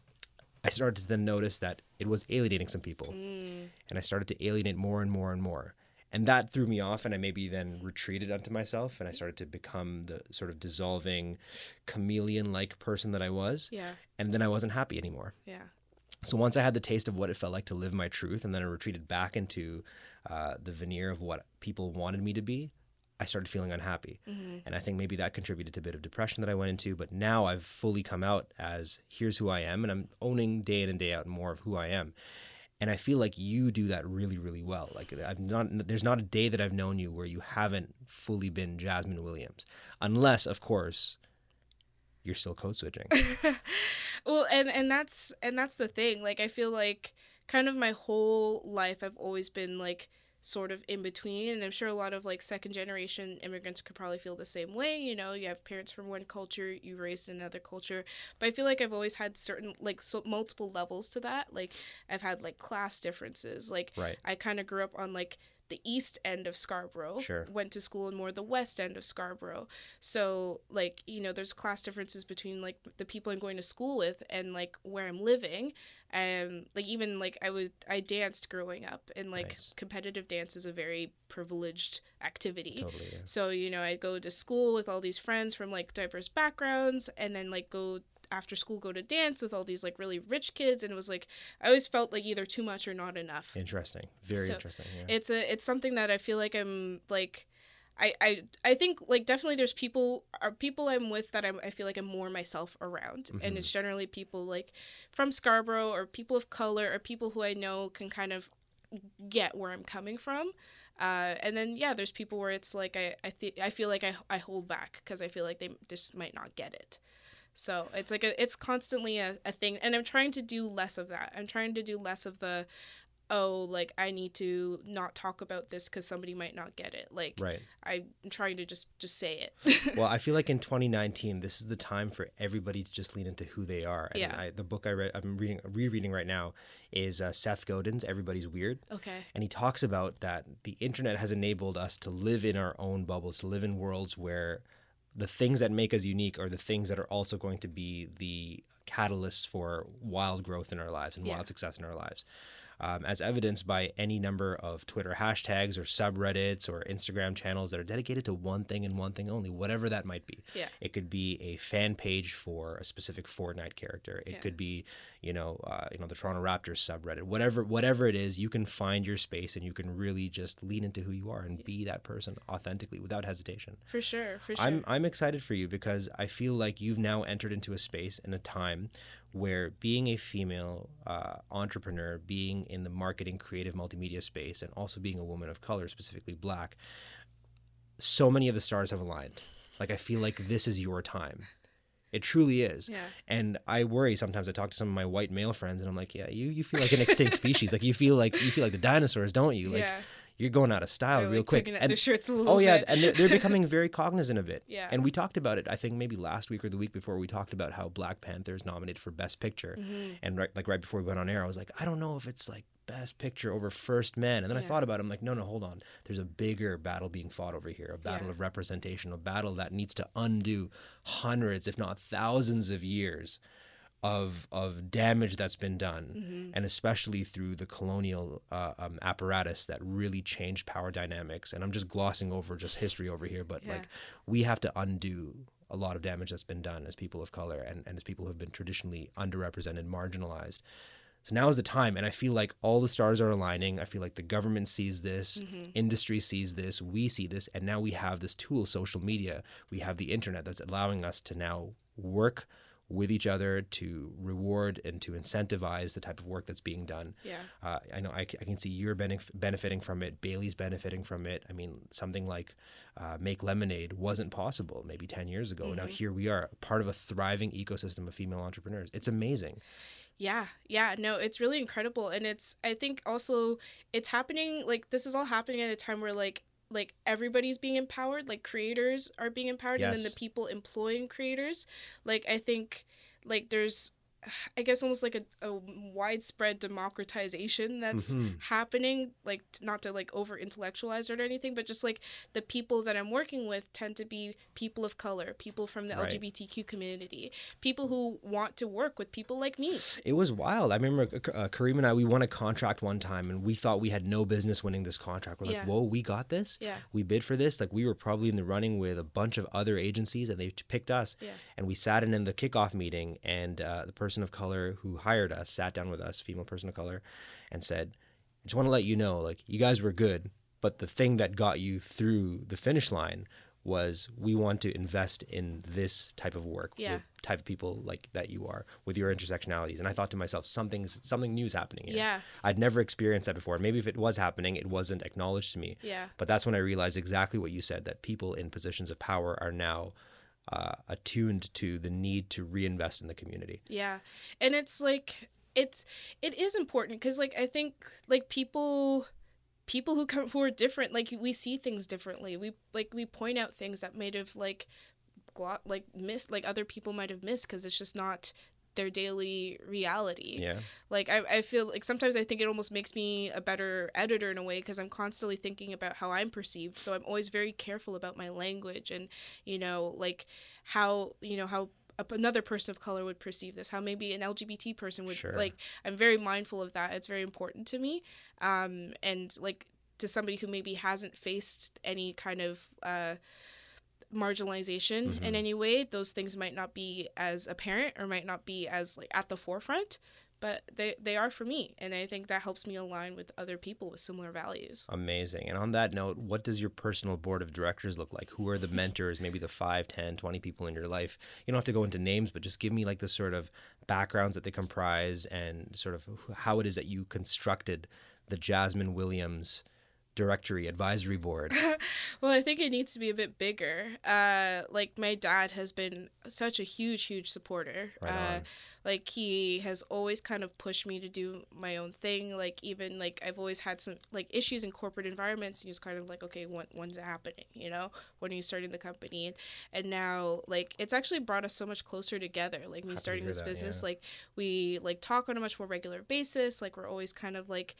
I started to then notice that it was alienating some people Mm. and I started to alienate more and more and more. And that threw me off, and I maybe then retreated unto myself, and I started to become the sort of dissolving, chameleon like person that I was. yeah And then I wasn't happy anymore. yeah So once I had the taste of what it felt like to live my truth, and then I retreated back into uh, the veneer of what people wanted me to be, I started feeling unhappy. mm-hmm. And I think maybe that contributed to a bit of depression that I went into. But now I've fully come out as here's who I am, and I'm owning day in and day out more of who I am. And I feel like you do that really, really well. Like I've not, there's not a day that I've known you where you haven't fully been Jasmine Williams, unless, of course, you're still code switching. [LAUGHS] well and and that's and that's the thing like i feel like kind of my whole life i've always been like sort of in between and i'm sure a lot of like second generation immigrants could probably feel the same way you know you have parents from one culture you raised in another culture but i feel like i've always had certain like so multiple levels to that like i've had like class differences like Right. i kind of grew up on like the east end of Scarborough. Sure. Went to school in more the west end of Scarborough. So like, you know, there's class differences between like the people I'm going to school with and like where I'm living. And like even like I was I danced growing up and like Nice. competitive dance is a very privileged activity. Totally. Yeah. So, you know, I'd go to school with all these friends from like diverse backgrounds and then like go after school go to dance with all these like really rich kids and it was like I always felt like either too much or not enough Interesting. Very So, interesting. Yeah. it's a it's something that I feel like I'm like I I, I think like definitely there's people are people I'm with that I'm, I feel like I'm more myself around and it's generally people like from Scarborough or people of color or people who I know can kind of get where I'm coming from uh, and then yeah there's people where it's like I I, th- I feel like I, I hold back because I feel like they just might not get it so it's like a, it's constantly a, a thing and i'm trying to do less of that i'm trying to do less of the oh like i need to not talk about this because somebody might not get it like right. i'm trying to just just say it [LAUGHS] well, I feel like in 2019, this is the time for everybody to just lean into who they are. And Yeah. I, the book I read, I'm reading, rereading right now, is uh, Seth Godin's "Everybody's Weird," okay and he talks about that the internet has enabled us to live in our own bubbles, to live in worlds where the things that make us unique are the things that are also going to be the catalysts for wild growth in our lives and Yeah. wild success in our lives. Um, as evidenced by any number of Twitter hashtags or subreddits or Instagram channels that are dedicated to one thing and one thing only, whatever that might be. Yeah. It could be a fan page for a specific Fortnite character. It Yeah. could be, you know, uh, you know, the Toronto Raptors subreddit. Whatever, whatever it is, you can find your space and you can really just lean into who you are and be that person authentically without hesitation. for sure for sure I'm I'm excited for you because I feel like you've now entered into a space and a time where being a female uh, entrepreneur, being in the marketing, creative, multimedia space, and also being a woman of color, specifically black, so many of the stars have aligned. Like I feel like this is your time. It truly is. Yeah. And I worry sometimes. I talk to some of my white male friends, and I'm like, "Yeah, you, you feel like an extinct species. Like you feel like you feel like the dinosaurs, don't you? Like yeah you're going out of style They're, real like, quick." And their shirts a little Oh yeah, bit. and they're, they're [LAUGHS] becoming very cognizant of it. Yeah. And we talked about it. I think maybe last week or the week before we talked about how Black Panther is nominated for Best Picture, Mm-hmm. and right, like right before we went on air, I was like, I don't know if it's like Best Picture over First Man, and then I thought about it. I'm like, no, no, hold on. There's a bigger battle being fought over here, a battle Yeah. of representation, a battle that needs to undo hundreds, if not thousands, of years. Of, of damage that's been done, Mm-hmm. and especially through the colonial uh, um, apparatus that really changed power dynamics. And I'm just glossing over just history over here, but Yeah. like we have to undo a lot of damage that's been done as people of color and, and as people who have been traditionally underrepresented, marginalized. So now is the time, and I feel like all the stars are aligning. I feel like the government sees this, industry sees this, we see this, and now we have this tool, social media. We have the internet that's allowing us to now work with each other to reward and to incentivize the type of work that's being done. Yeah. Uh, I know I, c- I can see you're benef- benefiting from it. Bailey's benefiting from it. I mean, something like uh, Make Lemonade wasn't possible maybe 10 years ago. Mm-hmm. Now here we are, part of a thriving ecosystem of female entrepreneurs. It's amazing. Yeah, yeah, no, it's really incredible, and it's I think also it's happening like this is all happening at a time where like like everybody's being empowered, like creators are being empowered, and then the people employing creators, like I think like there's [SIGHS] I guess almost like a, a widespread democratization that's Mhm. happening like not to like over intellectualize it or anything but just like the people that i'm working with tend to be people of color people from the Right. lgbtq community people who want to work with people like me It was wild. I remember uh, Kareem and I, we won a contract one time and we thought we had no business winning this contract. We're like, Yeah. whoa, we got this? Yeah. We bid for this. Like we were probably in the running with a bunch of other agencies and they picked us. Yeah. And we sat in, in the kickoff meeting and uh, the person of color who hired us sat down with us, female person of color, and said, I just want to let you know, like, you guys were good, but the thing that got you through the finish line was we want to invest in this type of work Yeah. with type of people like that you are with your intersectionalities and i thought to myself something's something new's happening here Yeah. i'd never experienced that before maybe if it was happening it wasn't acknowledged to me Yeah. but that's when i realized exactly what you said that people in positions of power are now uh, attuned to the need to reinvest in the community Yeah. And it's like it's it is important cuz like I think like people people who come who are different like we see things differently we like we point out things that might have like glot like missed like other people might have missed because it's just not their daily reality Yeah. like I, I feel like sometimes i think it almost makes me a better editor in a way because i'm constantly thinking about how i'm perceived so i'm always very careful about my language and you know like how you know how another person of color would perceive this how maybe an lgbt person would Sure. like i'm very mindful of that it's very important to me um and like to somebody who maybe hasn't faced any kind of uh marginalization in mm-hmm. any way those things might not be as apparent or might not be as like at the forefront but they they are for me and i think that helps me align with other people with similar values Amazing. And on that note, what does your personal board of directors look like? Who are the mentors, maybe the 5, 10, 20 people in your life? You don't have to go into names, but just give me like the sort of backgrounds that they comprise and sort of how it is that you constructed the Jasmine Williams directory advisory board. [LAUGHS] well i think it needs to be a bit bigger. Uh like my dad has been such a huge huge supporter. Right uh like he has always kind of pushed me to do my own thing. Like even like i've always had some like issues in corporate environments and he was kind of like okay when, when's it happening? You know? When are you starting the company? And, and now like it's actually brought us so much closer together. Like me Happy starting this that, business yeah. like we like talk on a much more regular basis. Like we're always kind of like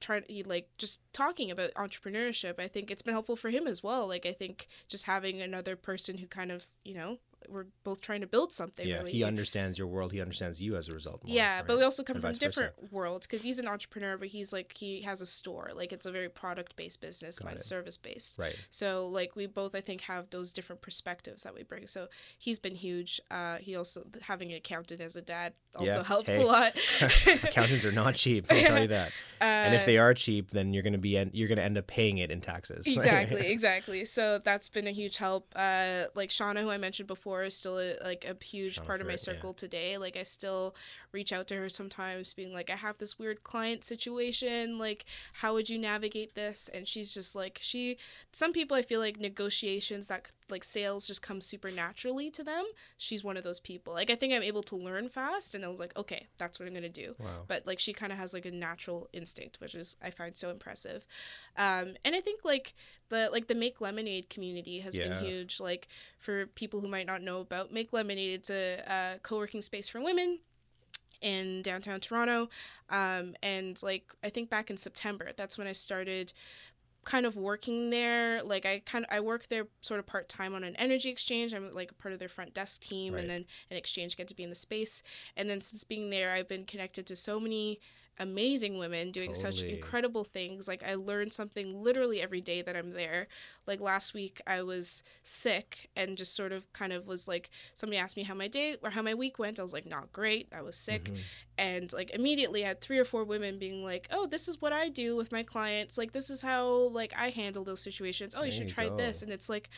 trying to like just talking about entrepreneurship i think it's been helpful for him as well. Like i think just having another person who kind of you know we're both trying to build something yeah, really he understands your world. He understands you as a result. more, yeah, but we also come And from vice versa. different worlds because he's an entrepreneur, but he's like he has a store. Like it's a very product based business, mine's it. service based. Right. So like we both I think have those different perspectives that we bring. So he's been huge. Uh, he also having an accountant as a dad also Yeah, [LAUGHS] helps hey. a lot. [LAUGHS] Accountants are not cheap. I'll tell you that. [LAUGHS] and if Uh, they are cheap, then you're gonna be en- you're gonna end up paying it in taxes. exactly exactly so that's been a huge help uh like shauna who i mentioned before is still a, like a huge part of my Ferret, yeah. circle today. Like i still reach out to her sometimes being like i have this weird client situation. Like how would you navigate this? And she's just like she some people i feel like negotiations that like sales just come super naturally to them she's one of those people like i think i'm able to learn fast and i was like okay that's what i'm gonna do Wow. but like she kind of has like a natural instinct which is i find so impressive um and i think like the like the make lemonade community has Yeah. been huge like for people who might not know about make lemonade it's a uh, co-working space for women in downtown toronto um and like i think back in september that's when i started kind of working there like i kind of i work there sort of part-time on an energy exchange i'm like a part of their front desk team Right. and then an exchange get to be in the space and then since being there i've been connected to so many amazing women doing such incredible things. Like i learn something literally every day that i'm there. Like last week i was sick and just sort of kind of was like somebody asked me how my day or how my week went. I was like not great. I was sick. Mhm. and like immediately I had three or four women being like oh this is what i do with my clients. Like this is how like i handle those situations. Oh you There should you try this. and it's like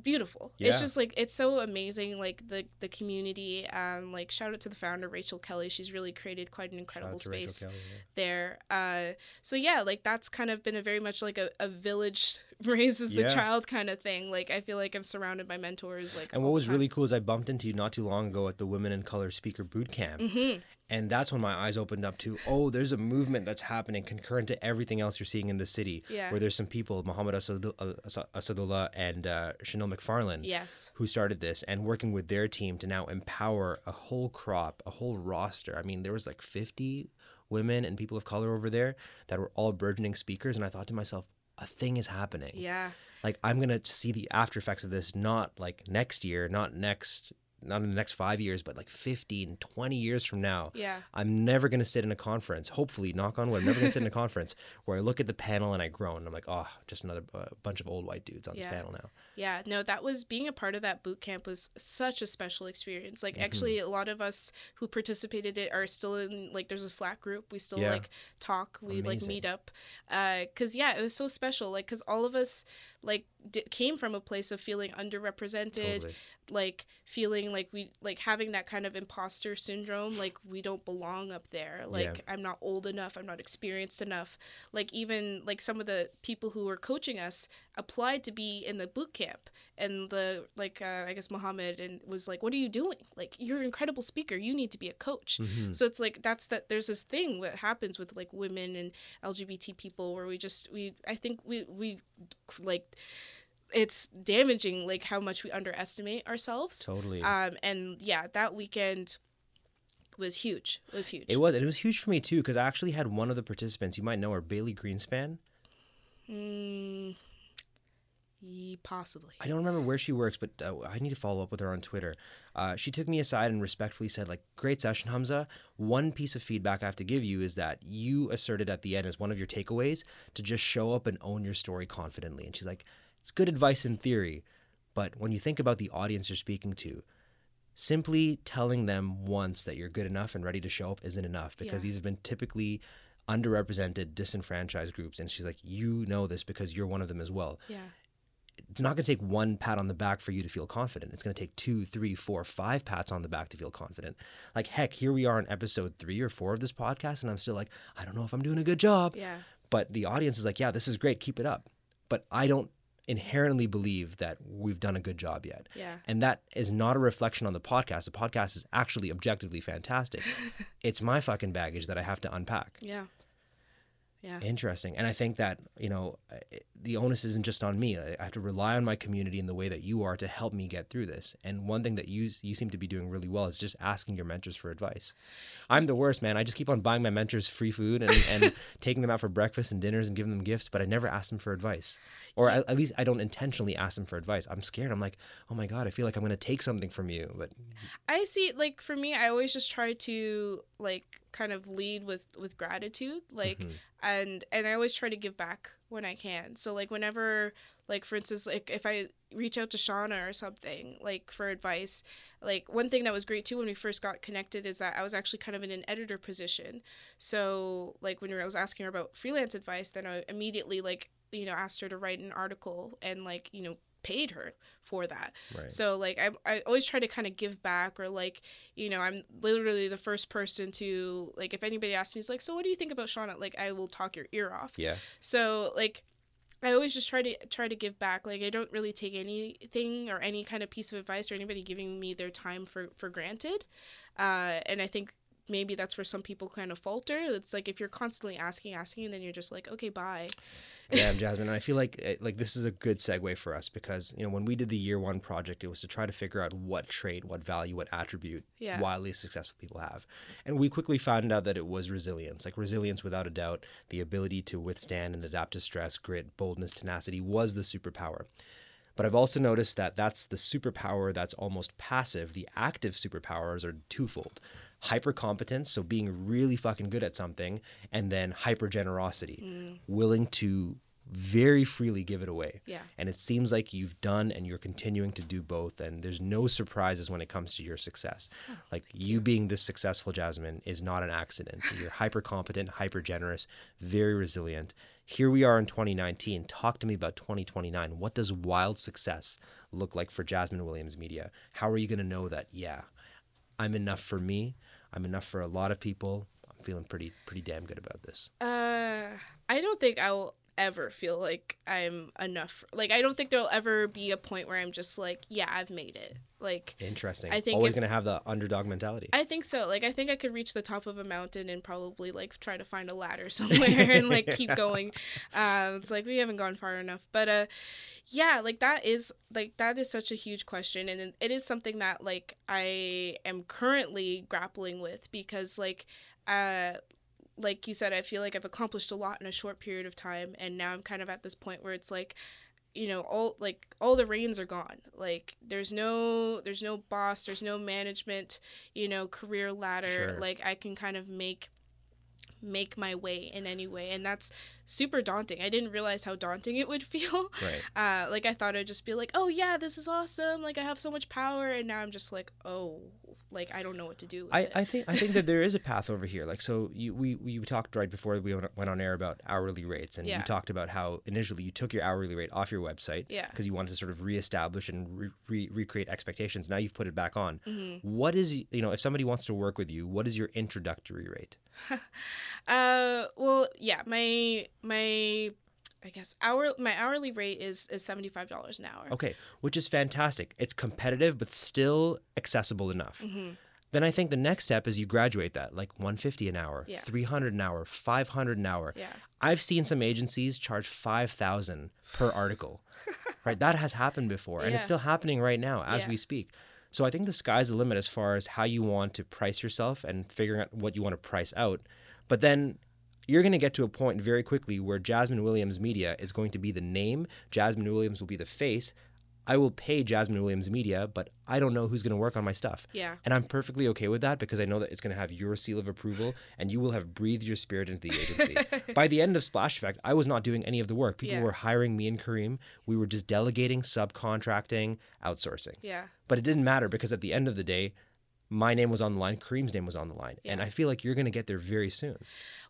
beautiful Yeah. it's just like it's so amazing like the the community um like shout out to the founder rachel kelly she's really created quite an incredible out to Rachel space Kelly, yeah. there uh so yeah like that's kind of been a very much like a, a village [LAUGHS] raises the child kind of thing like i feel like i'm surrounded by mentors like And what was really cool is I bumped into you not too long ago at the Women in Color Speaker Boot Camp. Mhm. And that's when my eyes opened up to, oh, there's a movement that's happening concurrent to everything else you're seeing in the city. Yeah. Where there's some people, Muhammad Asadu- uh, Asadullah and uh, Chanel McFarlane, yes who started this and working with their team to now empower a whole crop, a whole roster. I mean, there was like 50 women and people of color over there that were all burgeoning speakers. And I thought to myself, a thing is happening yeah like i'm gonna see the after effects of this not like next year not next not in the next five years but like 15 20 years from now yeah i'm never gonna sit in a conference hopefully knock on wood i'm never gonna sit in a [LAUGHS] conference where i look at the panel and i groan and i'm like oh just another uh, bunch of old white dudes on Yeah. this panel now Yeah, no, that was being a part of that boot camp was such a special experience. Like Mm-hmm. actually a lot of us who participated it are still in like there's a Slack group. We still Yeah. like talk, we like meet up. Uh cuz yeah, it was so special like cuz all of us like d- came from a place of feeling underrepresented Totally. like feeling like we like having that kind of imposter syndrome like we don't belong up there. Like i'm not old enough i'm not experienced enough. Like even like some of the people who were coaching us applied to be in the boot camp and the like uh, i guess muhammad and was like what are you doing? Like you're an incredible speaker you need to be a coach. Mhm. so it's like that's that there's this thing that happens with like women and lgbt people where we just we i think we we like it's damaging like how much we underestimate ourselves Totally. um and yeah that weekend was huge it was huge It was. It was huge for me too because I actually had one of the participants you might know her, Bailey Greenspan. mm, possibly I don't remember where she works, but uh, I need to follow up with her on Twitter. Uh, she took me aside and respectfully said, "Like, great session, Hamza. One piece of feedback I have to give you is that you asserted at the end as one of your takeaways to just show up and own your story confidently." And she's like, "It's good advice in theory, but when you think about the audience you're speaking to." Simply telling them once that you're good enough and ready to show up isn't enough because Yeah. these have been typically underrepresented, disenfranchised groups. And she's like, You know this because you're one of them as well yeah it's not going to take one pat on the back for you to feel confident. It's going to take two, three, four, five pats on the back to feel confident. Like, heck, here we are in episode three or four of this podcast, and I'm still like, I don't know if I'm doing a good job. yeah But the audience is like, yeah, this is great. Keep it up. But I don't inherently believe that we've done a good job yet. yeah And that is not a reflection on the podcast. The podcast is actually objectively fantastic. [LAUGHS] it's my fucking baggage that I have to unpack. yeah yeah Interesting. And I think that, you know, the onus isn't just on me. I have to rely on my community in the way that you are to help me get through this. And one thing that you you seem to be doing really well is just asking your mentors for advice. I'm the worst, man. I just keep on buying my mentors free food and, [LAUGHS] and taking them out for breakfast and dinners and giving them gifts, but I never ask them for advice. Or at, at least I don't intentionally ask them for advice. I'm scared. I'm like, oh my God, I feel like I'm going to take something from you. But I see like for me I always just try to like kind of lead with with gratitude like Mhm. and and I always try to give back when I can. So like whenever like for instance like if I reach out to Shauna or something like for advice, like one thing that was great too when we first got connected is that I was actually kind of in an editor position. So like when I was asking her about freelance advice, then I immediately like you know asked her to write an article and like you know paid her for that. right. So like I I always try to kind of give back or like you know I'm literally the first person to like if anybody asks me it's like so what do you think about Shauna like I will talk your ear off. yeah. So like I always just try to try to give back. Like I don't really take anything or any kind of piece of advice or anybody giving me their time for for granted. Uh, and I think maybe that's where some people kind of falter. It's like if you're constantly asking, asking, and then you're just like, okay, bye. Yeah, Jasmine, and I feel like eh, like this is a good segue for us because you know when we did the year one project, it was to try to figure out what trait, what value, what attribute Yeah. wildly successful people have, and we quickly found out that it was resilience. Like resilience, without a doubt, the ability to withstand and adapt to stress, grit, boldness, tenacity was the superpower. But I've also noticed that that's the superpower that's almost passive. The active superpowers are twofold hyper competence, so being really fucking good at something, and then hyper generosity, mm. willing to very freely give it away. Yeah. And it seems like you've done and you're continuing to do both. And there's no surprises when it comes to your success. Oh, like you being this successful, Jasmine, is not an accident. [LAUGHS] You're hyper competent, hyper generous, very resilient. Here we are in 2019. Talk to me about 2029. What does wild success look like for Jasmine Williams Media? How are you going to know that, yeah, I'm enough for me, I'm enough for a lot of people? I'm feeling pretty, pretty damn good about this. Uh, I don't think I will ever feel like I'm enough. Like, I don't think there'll ever be a point where I'm just like, yeah, I've made it. Like, Interesting. I think Always if- to have the underdog mentality. I think so. Like, I think I could reach the top of a mountain and probably like try to find a ladder [LAUGHS] somewhere and like keep [LAUGHS] going. Um, it's like we haven't gone far enough, but uh, yeah, like that is like that is such a huge question, and it- it is something that like I am currently grappling with because like uh like you said, I feel like I've accomplished a lot in a short period of time, and now I'm kind of at this point where it's like, you know, all like all the reins are gone. Like there's no there's no boss, there's no management, you know, career ladder. Sure. Like I can kind of make make my way in any way, and that's super daunting. I didn't realize how daunting it would [LAUGHS] feel. right. Uh, like I thought I'd just be like, oh yeah, this is awesome. Like I have so much power, and now I'm just like, oh, like I don't know what to do. With I, it. I think I think that there [LAUGHS] is a path over here. Like so, you, we we talked right before we went on air about hourly rates, and Yeah. you talked about how initially you took your hourly rate off your website Yeah. because you wanted to sort of reestablish and re- re- recreate expectations. Now you've put it back on. Mm-hmm. What is you know if somebody wants to work with you, what is your introductory rate? [LAUGHS] Uh, well, yeah, my my, I guess hour my hourly rate is is seventy five dollars an hour. Okay, which is fantastic. It's competitive, but still accessible enough. Mm-hmm. Then I think the next step is you graduate that, like 150 an hour, Yeah. 300 an hour, 500 an hour. Yeah. I've seen some agencies charge 5,000 per article. [LAUGHS] right? That has happened before, and it's still happening right now as Yeah. we speak. So I think the sky's the limit as far as how you want to price yourself and figuring out what you want to price out. But then you're going to get to a point very quickly where Jasmine Williams Media is going to be the name, Jasmine Williams will be the face. I will pay Jasmine Williams Media, but I don't know who's going to work on my stuff. Yeah. And I'm perfectly okay with that because I know that it's going to have your seal of approval and you will have breathed your spirit into the agency. [LAUGHS] By the end of Splash Effect, I was not doing any of the work. People Yeah. were hiring me and Kareem. We were just delegating, subcontracting, outsourcing. Yeah. But it didn't matter because at the end of the day, my name was on the line, Kareem's name was on the line. And I feel like you're going to get there very soon.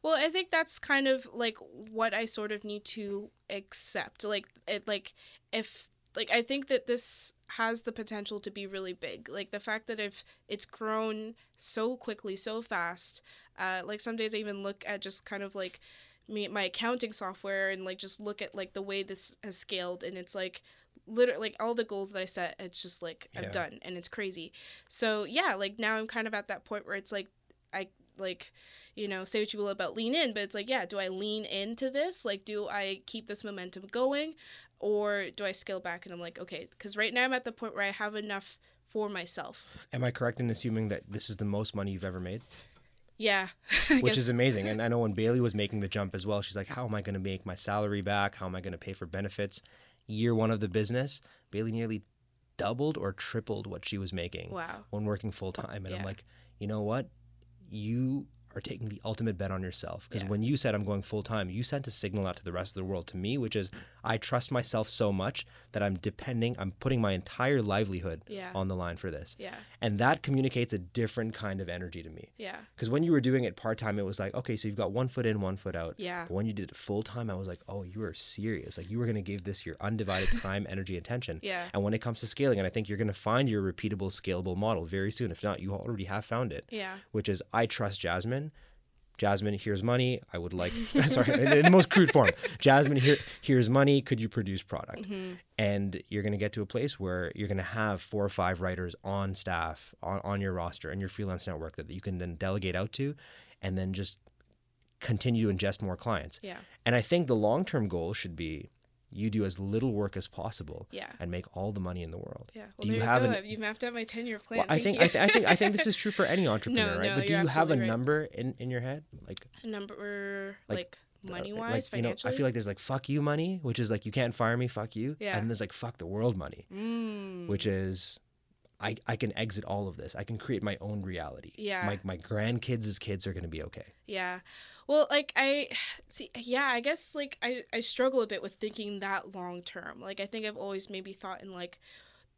Well, I think that's kind of like what I sort of need to accept. Like it like if like I think that this has the potential to be really big. Like the fact that if it's grown so quickly, so fast, uh like some days I even look at just kind of like me my accounting software and like just look at like the way this has scaled and it's like literally like all the goals that I set it's just like Yeah. I've done and it's crazy. So yeah, like now I'm kind of at that point where it's like I like you know say what you will about lean in but it's like yeah do i lean into this like do i keep this momentum going or do i scale back and i'm like okay because right now i'm at the point where i have enough for myself Am I correct in assuming that this is the most money you've ever made? yeah [LAUGHS] Which is amazing. And I know when [LAUGHS] Bailey was making the jump as well, she's like, How am I going to make my salary back? How am I going to pay for benefits? Year one of the business, Bailey nearly doubled or tripled what she was making wow when working full time. And I'm like, you know what? You are taking the ultimate bet on yourself. Because Yeah. when you said I'm going full time, you sent a signal out to the rest of the world to me, which is I trust myself so much that I'm depending, I'm putting my entire livelihood Yeah. on the line for this. yeah And that communicates a different kind of energy to me. yeah Because when you were doing it part time, it was like, okay, so you've got one foot in, one foot out. Yeah. But when you did it full time, I was like, oh, you are serious. Like you were going to give this your undivided [LAUGHS] time, energy, attention. Yeah. And when it comes to scaling, and I think you're going to find your repeatable, scalable model very soon. If not, you already have found it. yeah Which is, I trust Jasmine. Jasmine, here's money. I would like, [LAUGHS] sorry, in, in the most crude form. Jasmine, here, here's money. Could you produce product? Mm-hmm. And you're going to get to a place where you're going to have four or five writers on staff, on, on your roster, and your freelance network that you can then delegate out to and then just continue to ingest more clients. yeah And I think the long term goal should be you do as little work as possible Yeah. and make all the money in the world. yeah well do you you have go an, you mapped out my 10 year plan well, I think. I, th- I think I think this is true for any [LAUGHS] entrepreneur, right? no, but do you have a right. number in, in your head? Like a number Like, like, money like, wise you know, financially I feel like there's like fuck you money, which is like you can't fire me, fuck you. Yeah. And there's like fuck the world money, mm, which is I, I can exit all of this. I can create my own reality. Yeah. My my grandkids' kids are gonna be okay. Yeah. Well, like I see yeah, I guess like I I struggle a bit with thinking that long term. Like I think I've always maybe thought in like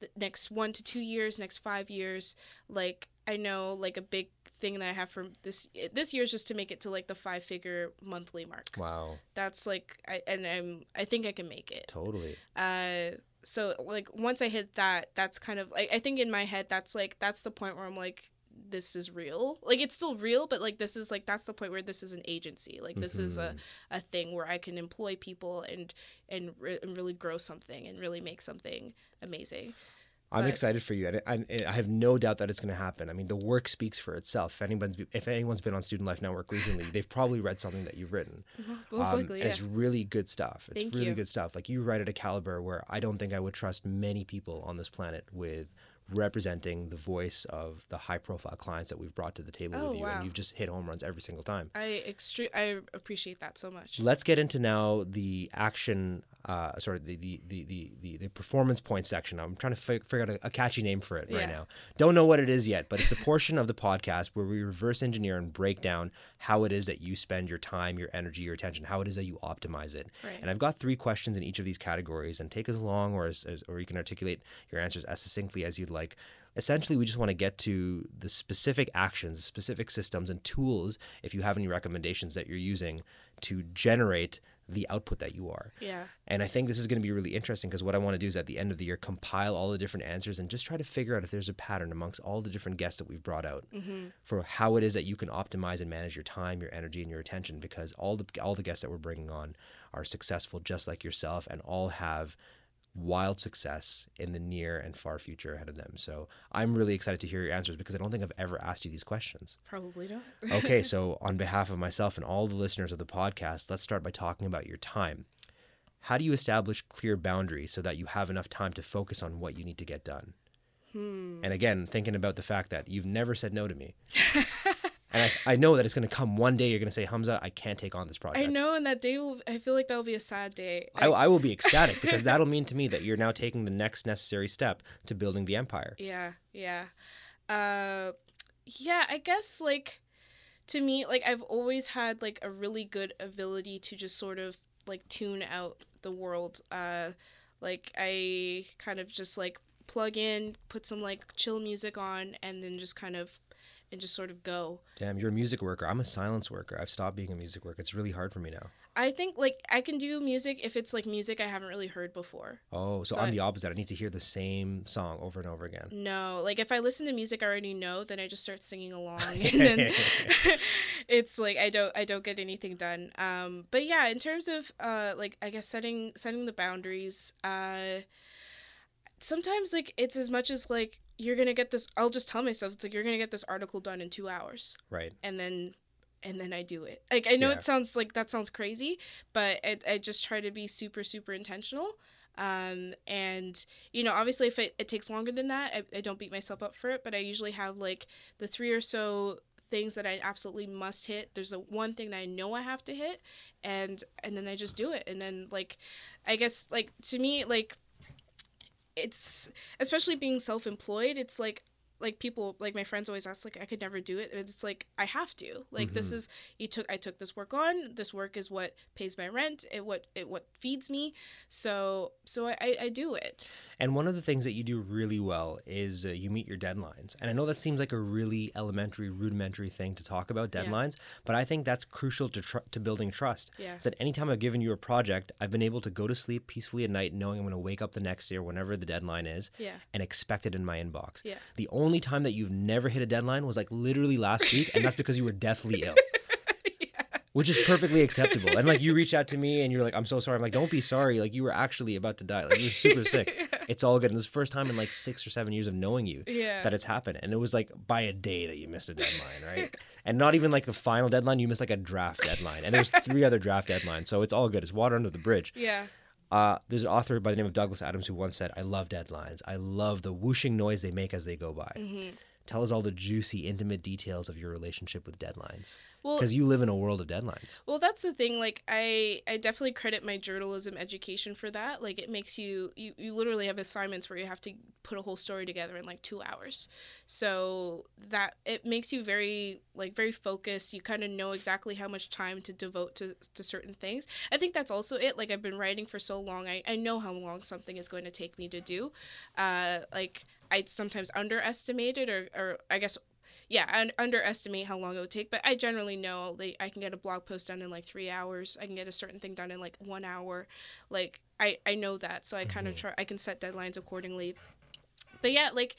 the next 1 to 2 years, next 5 years. Like I know like a big thing that I have for this this year is just to make it to like the five figure monthly mark. Wow. That's like I and I'm I think I can make it. Totally. Uh so like once I hit that, that's kind of like I think in my head that's like that's the point where I'm like this is real. Like it's still real, but like this is like that's the point where this is an agency. Like this is a, mm-hmm. a thing where I can employ people and and, re- and really grow something and really make something amazing. I'm But- excited for you, and I, I have no doubt that it's going to happen. I mean, the work speaks for itself. If anyone's if anyone's been on Student Life Network recently, they've probably read something that you've written. Most Um, likely, and yeah. it's really good stuff. It's Thank really you. good stuff. Like you write at a caliber where I don't think I would trust many people on this planet with representing the voice of the high profile clients that we've brought to the table Oh, with you wow. and you've just hit home runs every single time. I extre- I appreciate that so much. Let's get into now the action, uh, sorry, the the, the, the, the the performance point section. I'm trying to fig- figure out a, a catchy name for it right Yeah. now. Don't know what it is yet, but it's a portion of the podcast where we reverse engineer and break down how it is that you spend your time, your energy, your attention, how it is that you optimize it. Right. And I've got three questions in each of these categories, and take as long or as, as or you can articulate your answers as succinctly as you'd like essentially we just want to get to the specific actions specific systems and tools if you have any recommendations that you're using to generate the output that you are Yeah. and i think this is going to be really interesting because what i want to do is at the end of the year compile all the different answers and just try to figure out if there's a pattern amongst all the different guests that we've brought out mm-hmm. for how it is that you can optimize and manage your time your energy and your attention because all the all the guests that we're bringing on are successful just like yourself and all have wild success in the near and far future ahead of them. So I'm really excited to hear your answers because I don't think I've ever asked you these questions. Probably not. [LAUGHS] Okay, so on behalf of myself and all the listeners of the podcast, let's start by talking about your time. How do you establish clear boundaries so that you have enough time to focus on what you need to get done? Hmm. And again, thinking about the fact that you've never said no to me. [LAUGHS] and I, I know that it's going to come one day. You're going to say, Hamza, I can't take on this project. I know, and that day will. I feel like that'll be a sad day. I, I will be [LAUGHS] ecstatic because that'll mean to me that you're now taking the next necessary step to building the empire. Yeah, yeah. Uh yeah, I guess like to me like I've always had like a really good ability to just sort of like tune out the world. Uh like I kind of just like plug in, put some like chill music on and then just kind of and just sort of go. Damn, you're a music worker. I'm a silence worker. I've stopped being a music worker. It's really hard for me now. I think like I can do music if it's like music I haven't really heard before. Oh, so, So I'm I- the opposite. I need to hear the same song over and over again. No, like if I listen to music I already know, then I just start singing along, [LAUGHS] and then [LAUGHS] [LAUGHS] it's like I don't I don't get anything done. Um, but yeah, in terms of uh, like I guess setting setting the boundaries, uh, sometimes like it's as much as like you're gonna get this. I'll just tell myself it's like you're gonna get this article done in two hours, Right. and then and then I do it. Like I know Yeah. it sounds like that sounds crazy, but I, I just try to be super super intentional. Um, and you know, obviously, if it, it takes longer than that, I, I don't beat myself up for it. But I usually have like the three or so things that I absolutely must hit. There's a one thing that I know I have to hit, and and then I just do it. And then like, I guess like to me like, it's especially being self employed. It's like like people like my friends always ask like I could never do it. It's like I have to. Like this is you took I took this work on. This work is what pays my rent. It what it what feeds me. So so I I, do it. And one of the things that you do really well is uh, you meet your deadlines. And I know that seems like a really elementary, rudimentary thing to talk about Yeah. deadlines, but I think that's crucial to tr- to building trust. Yeah. Is that anytime I've given you a project, I've been able to go to sleep peacefully at night, knowing I'm going to wake up the next day or whenever the deadline is, Yeah. and expect it in my inbox. Yeah. The only time that you've never hit a deadline was like literally last week, and that's because you were deathly ill. [LAUGHS] Which is perfectly acceptable. And like you reach out to me and you're like, I'm so sorry. I'm like, don't be sorry. Like you were actually about to die. Like you were super [LAUGHS] sick. It's all good. And this is the first time in like six or seven years of knowing you Yeah. that it's happened. And it was like by a day that you missed a deadline, [LAUGHS] right? and not even like the final deadline, you missed like a draft deadline. And there was three other draft deadlines. So it's all good. It's water under the bridge. Yeah. Uh, there's an author by the name of Douglas Adams who once said, I love deadlines. I love the whooshing noise they make as they go by. Mm-hmm. Tell us all the juicy, intimate details of your relationship with deadlines. Well, Because you live in a world of deadlines. Well, that's the thing. Like, I I definitely credit my journalism education for that. Like, it makes you you you literally have assignments where you have to put a whole story together in like two hours. So that it makes you very like very focused. You kind of know exactly how much time to devote to to certain things. I think that's also it. Like, I've been writing for so long. I I know how long something is going to take me to do. Uh, like I sometimes underestimate it, or or I guess yeah, I underestimate how long it would take, but I generally know like I can get a blog post done in like three hours. I can get a certain thing done in like one hour. Like I I know that, so I kind of mm-hmm. try. I can set deadlines accordingly. But yeah, like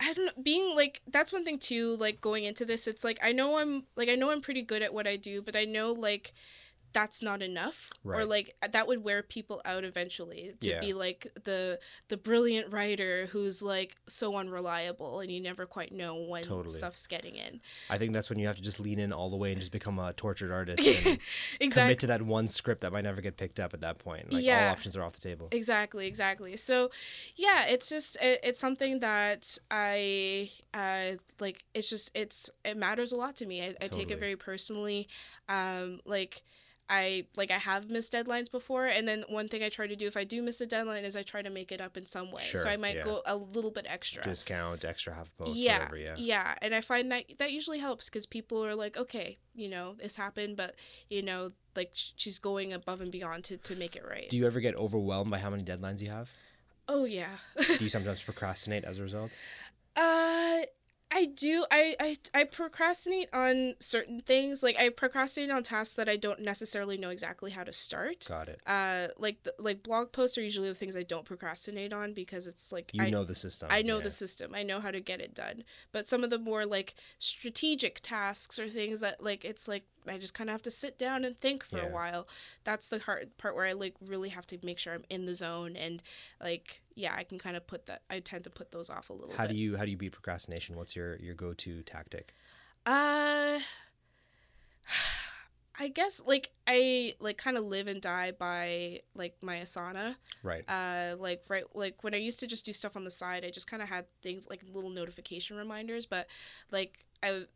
I don't know, being like that's one thing too. Like going into this, it's like I know I'm like I know I'm pretty good at what I do, but I know like that's not enough or like that would wear people out eventually to Yeah. be like the the brilliant writer who's like so unreliable and you never quite know when Totally. stuff's getting in I think that's when you have to just lean in all the way and just become a tortured artist [LAUGHS] and commit to that one script that might never get picked up at that point. Like all options are off the table. exactly exactly so yeah it's just it, it's something that i uh like it's just it's it matters a lot to me i, I take it very personally um like I like I have missed deadlines before, and then one thing I try to do if I do miss a deadline is I try to make it up in some way. Sure, so I might yeah. go a little bit extra. Discount, extra half post, yeah, whatever. Yeah. yeah, and I find that that usually helps because people are like, okay, you know, this happened, but you know, like she's going above and beyond to to make it right. Do you ever get overwhelmed by how many deadlines you have? Oh yeah. Do you [LAUGHS] sometimes procrastinate as a result? Uh I do. I, I I procrastinate on certain things. Like I procrastinate on tasks that I don't necessarily know exactly how to start. Got it. Uh, like the, like blog posts are usually the things I don't procrastinate on because it's like You I know the system. I know yeah. the system. I know how to get it done. But some of the more like strategic tasks or things that like it's like I just kind of have to sit down and think for Yeah. a while. That's the hard part where I like really have to make sure I'm in the zone and like yeah, I can kind of put that. I tend to put those off a little How bit. do you how do you beat procrastination? What's your your go to tactic? Uh [SIGHS] I guess like I like kind of live and die by like my Asana. Right. Uh like right like when I used to just do stuff on the side, I just kind of had things like little notification reminders, but like I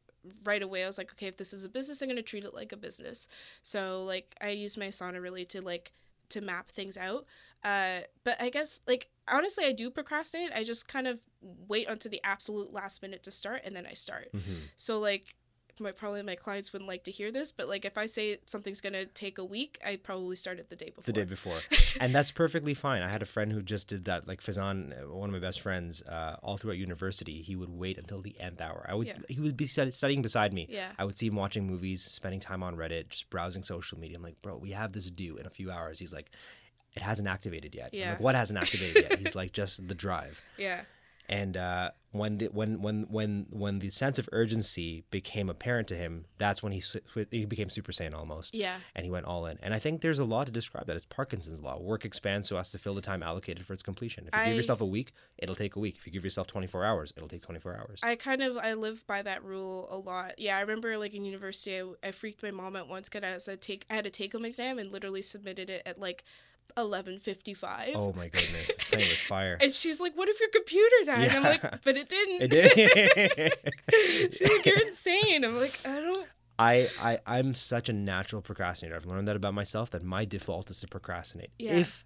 right away I was like, okay, if this is a business, I'm going to treat it like a business. So like I use my Asana really to like to map things out. Uh but I guess like honestly I do procrastinate. I just kind of wait until the absolute last minute to start and then I start. hmm So like my probably my clients wouldn't like to hear this, but like if I say something's gonna take a week, I probably start it the day before. The day before, [LAUGHS] and that's perfectly fine. I had a friend who just did that. Like Fazan, uh, one of my best friends, uh, all throughout university, he would wait until the nth hour. I would Yeah. he would be studying beside me. Yeah. I would see him watching movies, spending time on Reddit, just browsing social media. I'm like, bro, we have this due in a few hours. He's like, it hasn't activated yet. I'm Yeah. like, what hasn't [LAUGHS] activated yet? He's like, just the drive. Yeah. And uh, when the when when when when the sense of urgency became apparent to him, that's when he sw- he became Super Saiyan almost. Yeah. And he went all in. And I think there's a law to describe that. It's Parkinson's law. Work expands so as to fill the time allocated for its completion. If you I- give yourself a week, it'll take a week. If you give yourself 24 hours, it'll take 24 hours. I kind of I live by that rule a lot. Yeah, I remember like in university, I, I freaked my mom out once because I take I had a take home exam and literally submitted it at like eleven fifty five. oh my goodness, it's playing with fire. [LAUGHS] And she's like, "What if your computer died?" And I'm like, "But it didn't." It did. [LAUGHS] she's like, "You're [LAUGHS] insane." I'm like, "I don't." I, I I'm such a natural procrastinator. I've learned that about myself that my default is to procrastinate. Yeah. If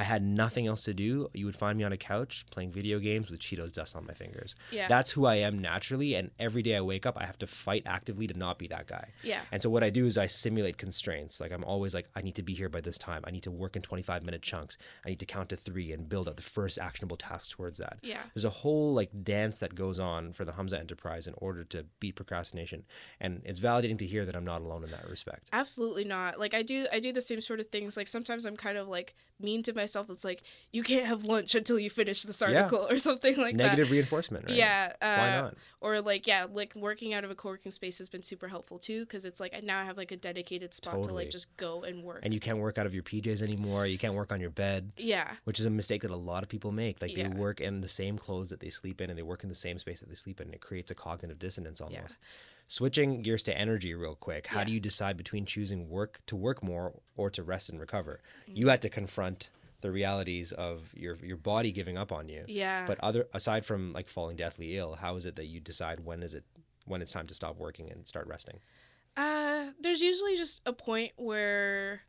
I had nothing else to do, you would find me on a couch playing video games with Cheetos dust on my fingers. Yeah. That's who I am naturally and every day I wake up I have to fight actively to not be that guy. Yeah. And so what I do is I simulate constraints. Like I'm always like I need to be here by this time. I need to work in 25 minute chunks. I need to count to 3 and build up the first actionable task towards that. Yeah. There's a whole like dance that goes on for the Hamza enterprise in order to beat procrastination. And it's validating to hear that I'm not alone in that respect. Absolutely not. Like I do I do the same sort of things. Like sometimes I'm kind of like mean to myself. It's like you can't have lunch until you finish this Yeah. article or [LAUGHS] something like Negative that. reinforcement, right? Yeah. Uh, Why not? Or like yeah, like working out of a co-working space has been super helpful too because it's like now I have like a dedicated spot to like just go and work. And you can't work out of your PJs anymore. You can't work on your bed. yeah. which is a mistake that a lot of people make. Like Yeah. they work in the same clothes that they sleep in, and they work in the same space that they sleep in. And it creates a cognitive dissonance almost. Switching gears to energy, real quick. How Yeah. do you decide between choosing work to work more or to rest and recover? Mm. You had to confront the realities of your your body giving up on you. Yeah. But other aside from like falling deathly ill, how is it that you decide when is it when it's time to stop working and start resting? Uh, there's usually just a point where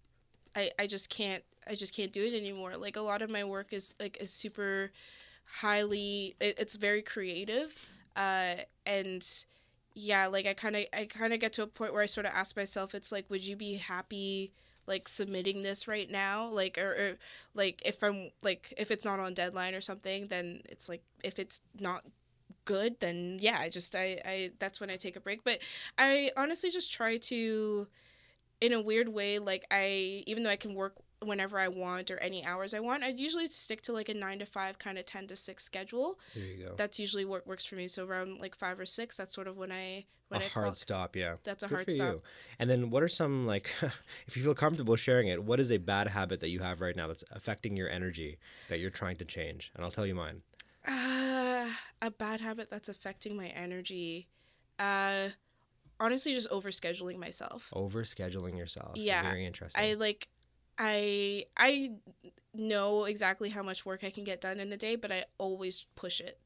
I I just can't I just can't do it anymore. Like a lot of my work is like is super highly it, it's very creative. Uh, and yeah, like I kind of I kind of get to a point where I sort of ask myself, it's like, would you be happy? like submitting this right now like or, or like if i'm like if it's not on deadline or something then it's like if it's not good then yeah i just i i that's when i take a break but i honestly just try to in a weird way like i even though i can work whenever i want or any hours i want i usually stick to like a 9 to 5 kind of 10 to 6 schedule There you go. that's usually what works for me so around like 5 or 6 that's sort of when i when a i hard clock- stop, yeah. That's a Good hard for stop. You. And then, what are some like, [LAUGHS] if you feel comfortable sharing it, what is a bad habit that you have right now that's affecting your energy that you're trying to change? And I'll tell you mine. Uh, a bad habit that's affecting my energy. Uh, honestly, just overscheduling myself. Overscheduling yourself. Yeah, Very interesting. I like, I I know exactly how much work I can get done in a day, but I always push it,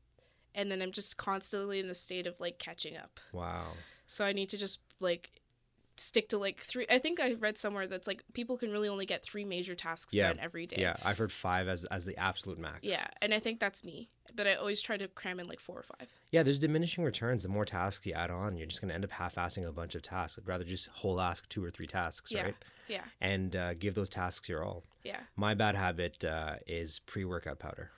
and then I'm just constantly in the state of like catching up. wow. So I need to just like stick to like three. I think I read somewhere that's like people can really only get three major tasks Yeah, done every day. Yeah, I've heard five as as the absolute max. Yeah, and I think that's me but I always try to cram in like four or five. Yeah, there's diminishing returns. The more tasks you add on, you're just going to end up half-assing a bunch of tasks. I'd rather just whole ask two or three tasks, Yeah. right? Yeah. And uh, give those tasks your all. Yeah. My bad habit uh, is pre-workout powder.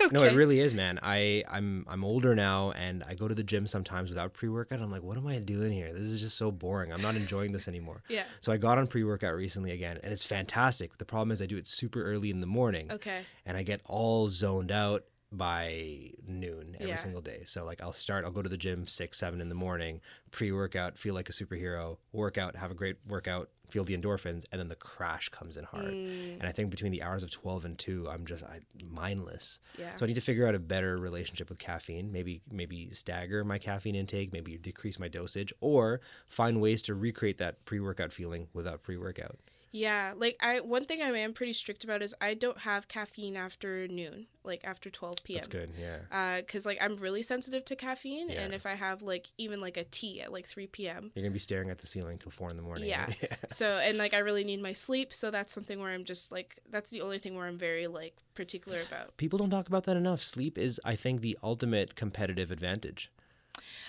okay. [LAUGHS] No, it really is, man. I I'm I'm older now, and I go to the gym sometimes without pre-workout. I'm like, what am I doing here? This is just so boring. I'm not enjoying this anymore. [LAUGHS] Yeah. So I got on pre-workout recently again, and it's fantastic. The problem is I do it super early in the morning, Okay. and I get all zoned out by noon every Yeah. single day. So like I'll start, I'll go to the gym six, seven in the morning, pre-workout, feel like a superhero, workout, have a great workout, feel the endorphins, and then the crash comes in hard. Mm, And I think between the hours of twelve and two, I'm just I, mindless. yeah. So I need to figure out a better relationship with caffeine. Maybe maybe stagger my caffeine intake, maybe decrease my dosage, or find ways to recreate that pre-workout feeling without pre-workout. Yeah, like I one thing I am pretty strict about is I don't have caffeine after noon, like after 12 p.m. That's good. Yeah. Uh, cause like I'm really sensitive to caffeine, and if I have like even like a tea at like 3 p.m. You're gonna be staring at the ceiling till four in the morning. [LAUGHS] Yeah. so and like I really need my sleep, so that's something where I'm just like that's the only thing where I'm very like particular about. People don't talk about that enough. Sleep is, I think, the ultimate competitive advantage.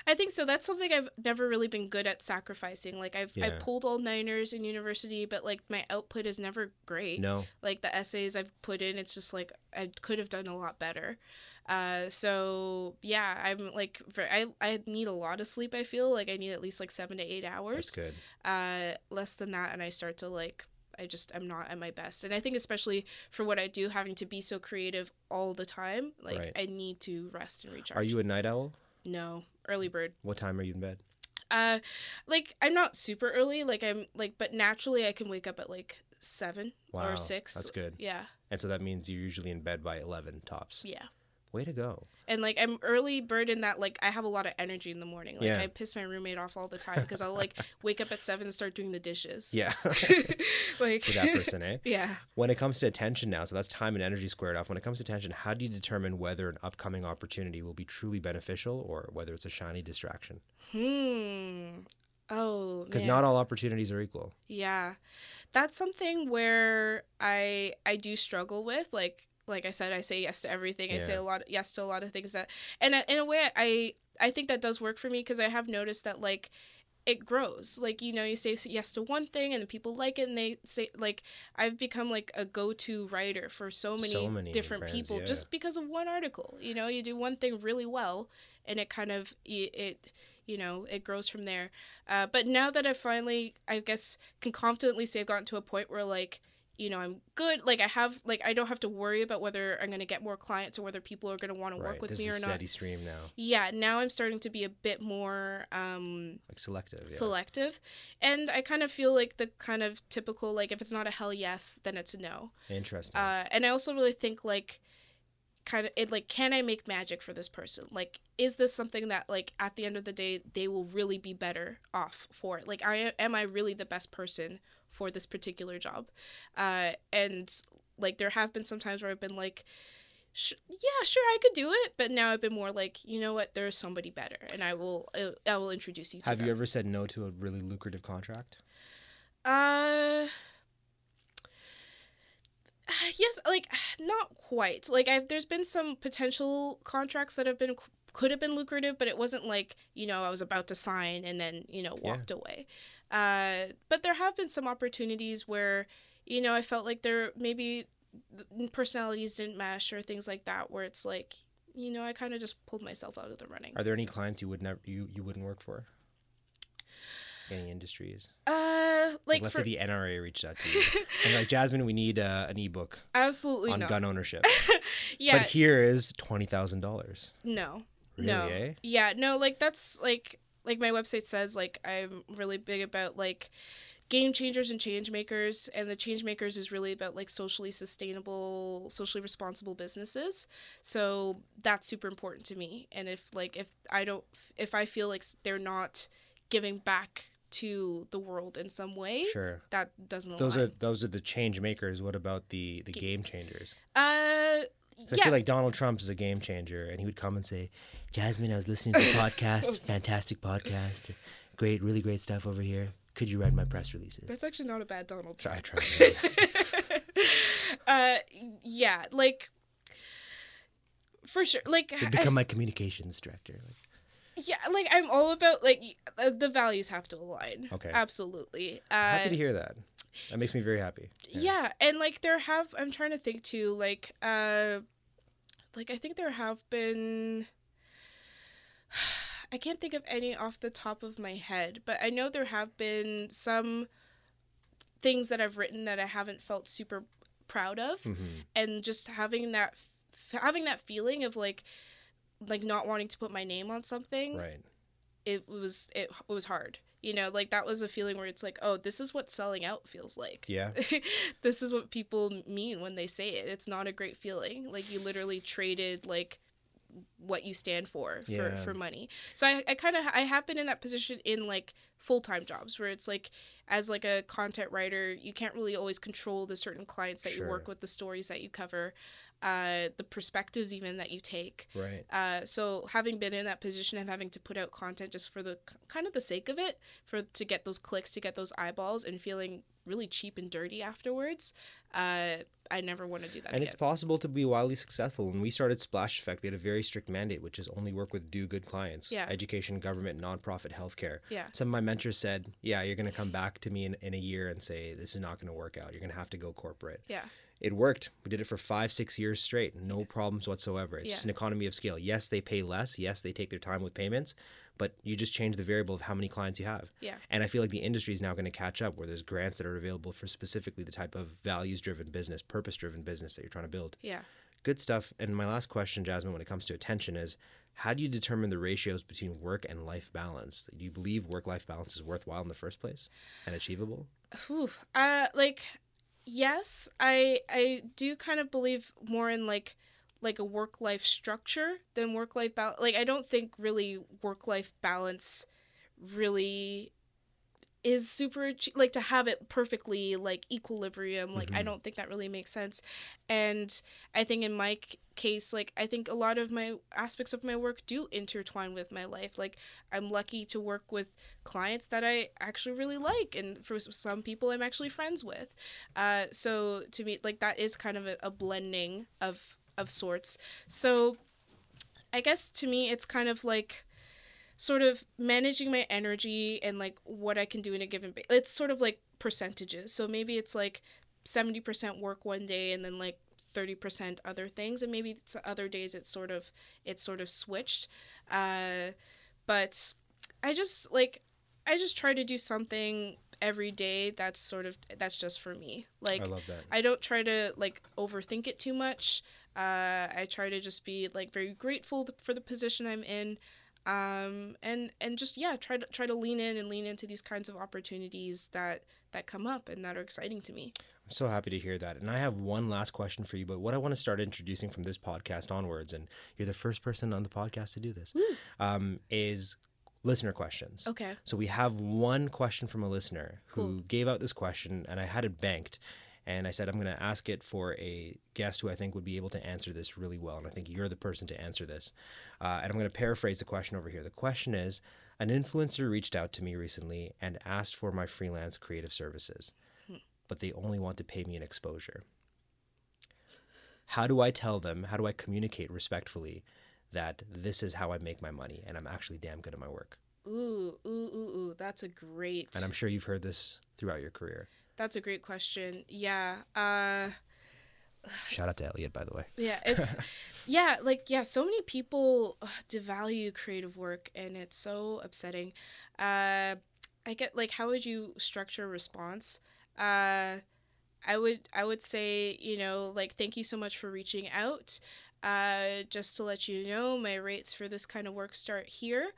I think so. That's something I've never really been good at sacrificing. Like I've I pulled all niners in university, but like my output is never great. No. like the essays I've put in, it's just like I could have done a lot better. Uh, so yeah, I'm like I I need a lot of sleep. I feel like I need at least like seven to eight That's hours. good. Uh, less than that, and I start to like I just I'm not at my best. And I think especially for what I do, having to be so creative all the time, like Right. I need to rest and recharge. Are you a night owl? No, early bird. What time are you in bed? Uh, like I'm not super early. Like I'm like, but naturally I can wake up at like seven Wow, or six. that's good. Yeah, And so that means you're usually in bed by 11 tops. yeah. Way to go. And like I'm early bird in that like I have a lot of energy in the morning. Like Yeah. I piss my roommate off all the time because I'll like [LAUGHS] wake up at seven and start doing the dishes. Yeah. [LAUGHS] like You're that person, eh? [LAUGHS] yeah. When it comes to attention now, so that's time and energy squared off. When it comes to attention, how do you determine whether an upcoming opportunity will be truly beneficial or whether it's a shiny distraction? Hmm. Oh. Because not all opportunities are equal. Yeah. That's something where I I do struggle with like like I said I say yes to everything. I say a lot yes to a lot of things that and in a way I I think that does work for me because I have noticed that like it grows. Like you know, you say yes to one thing and people like it and they say like I've become like a go-to writer for so many, So many different brands, people yeah. just because of one article. You know, you do one thing really well and it kind of it, it you know it grows from there uh, but now that i finally i guess can confidently say i've gotten to a point where like you know i'm good like i have like i don't have to worry about whether i'm going to get more clients or whether people are going to want to work with There's me or not steady stream now. yeah now i'm starting to be a bit more um Like selective. Yeah. selective and i kind of feel like the kind of typical like if it's not a hell yes then it's a no Interesting. uh, and I also really think like kind of it like can I make magic for this person? Like is this something that like at the end of the day they will really be better off for? Like I am I really the best person for this particular job? Uh, and like there have been some times where I've been like Sh- yeah, sure, I could do it, but now I've been more like, you know what? There's somebody better, and I will, uh, I will introduce you to Have them. you ever said no to a really lucrative contract? Uh yes, like not quite. Like I've there's been some potential contracts that have been could have been lucrative, but it wasn't like, you know, I was about to sign and then, you know, Yeah. walked away. Uh but there have been some opportunities where, you know, I felt like there maybe personalities didn't mesh or things like that where it's like, you know, I kind of just pulled myself out of the running. Are there any clients you would never you, you wouldn't work for? Any industries? Uh Like, like, let's for say the NRA reached out to you and like Jasmine, we need uh, an ebook absolutely on not. gun ownership. [LAUGHS] yeah, But here is twenty thousand dollars. no. Really, no. eh? Yeah, no, like that's like like my website says like I'm really big about like game changers and change makers and the change makers is really about like socially sustainable socially responsible businesses so that's super important to me and if like if i don't if i feel like they're not giving back to the world in some way Sure. that doesn't Those align. are those are the change makers. What about the the game changers? uh I yeah feel like Donald Trump is a game changer, and he would come and say, "Jasmine, I was listening to the [LAUGHS] podcast. Fantastic podcast. Great, really great stuff over here. Could you write my press releases?" that's actually not a bad donald So I Trump. tried. [LAUGHS] uh yeah like for sure. Like You become my communications director. Like, yeah, like I'm all about like uh, the values have to align. Okay. Absolutely. Uh, happy to hear that. That makes me very happy. yeah and like there have i'm trying to think too like uh like i think there have been [SIGHS] i can't think of any off the top of my head but i know there have been some things that i've written that i haven't felt super proud of Mhm. and just having that having that feeling of like like not wanting to put my name on something Right. it was it, it was hard you know like that was a feeling where it's like oh this is what selling out feels like Yeah. [LAUGHS] this is what people mean when they say it it's not a great feeling like you literally traded like what you stand for for, Yeah. for money so i, I kind of i have been in that position in like full-time jobs where it's like as like a content writer you can't really always control the certain clients that Sure. you work with the stories that you cover uh, the perspectives even that you take Right. uh, so having been in that position of having to put out content just for the kind of the sake of it, for to get those clicks, to get those eyeballs, and feeling really cheap and dirty afterwards, uh, I never want to do that And again. it's possible to be wildly successful. When we started Splash Effect, we had a very strict mandate, which is only work with do good clients. Yeah. Education, government, nonprofit, healthcare. Yeah. Some of my mentors said, Yeah, you're going to come back to me in, in a year and say, This is not going to work out. You're going to have to go corporate. yeah, It worked. We did it for five, six years straight. No problems whatsoever. It's Yeah. just an economy of scale. Yes, they pay less. Yes, they take their time with payments, but you just change the variable of how many clients you have. yeah, And I feel like the industry is now going to catch up where there's grants that are available for specifically the type of values driven business, purpose driven business that you're trying to build. yeah. Good stuff. And my last question, Jasmine, when it comes to attention is how do you determine the ratios between work and life balance? Do you believe work life balance is worthwhile in the first place and achievable? Whew. Uh, like, yes, I I do kind of believe more in like like a work life structure than work life balance. Like, I don't think really work life balance really is super like to have it perfectly like equilibrium like i Mhm. don't think that really makes sense. And i think in my case like i think a lot of my aspects of my work do intertwine with my life. Like i'm lucky to work with clients that i actually really like and for some people i'm actually friends with. Uh, so to me like that is kind of a, a blending of of sorts. So i guess to me it's kind of like sort of managing my energy and like what I can do in a given ba- it's sort of like percentages. So maybe it's like 70% work one day and then like 30% other things and maybe it's other days it's sort of it's sort of switched. Uh but I just like I just try to do something every day that's sort of that's just for me. Like I love that. I don't try to like overthink it too much. Uh, I try to just be like very grateful for the position I'm in, um, and and just yeah, try to try to lean in and lean into these kinds of opportunities that that come up and that are exciting to me. I'm so happy to hear that. And I have one last question for you, but what I want to start introducing from this podcast onwards, and you're the first person on the podcast to do this, um, is listener questions. Okay. So we have one question from a listener who Cool. gave out this question, and I had it banked. And I said, I'm going to ask it for a guest who I think would be able to answer this really well. And I think you're the person to answer this. Uh, and I'm going to paraphrase the question over here. The question is An influencer reached out to me recently and asked for my freelance creative services, but they only want to pay me an exposure. How do I tell them, how do I communicate respectfully that this is how I make my money and I'm actually damn good at my work? Ooh, ooh, ooh, ooh. That's a great. And I'm sure you've heard this throughout your career. That's a great question. Yeah. Uh. Shout out to Elliot, by the way. Yeah, it's [LAUGHS] yeah, like yeah, so many people ugh, devalue creative work and it's so upsetting. Uh I get like how would you structure a response? Uh I would I would say, you know, like thank you so much for reaching out. Uh just to let you know, my rates for this kind of work start here.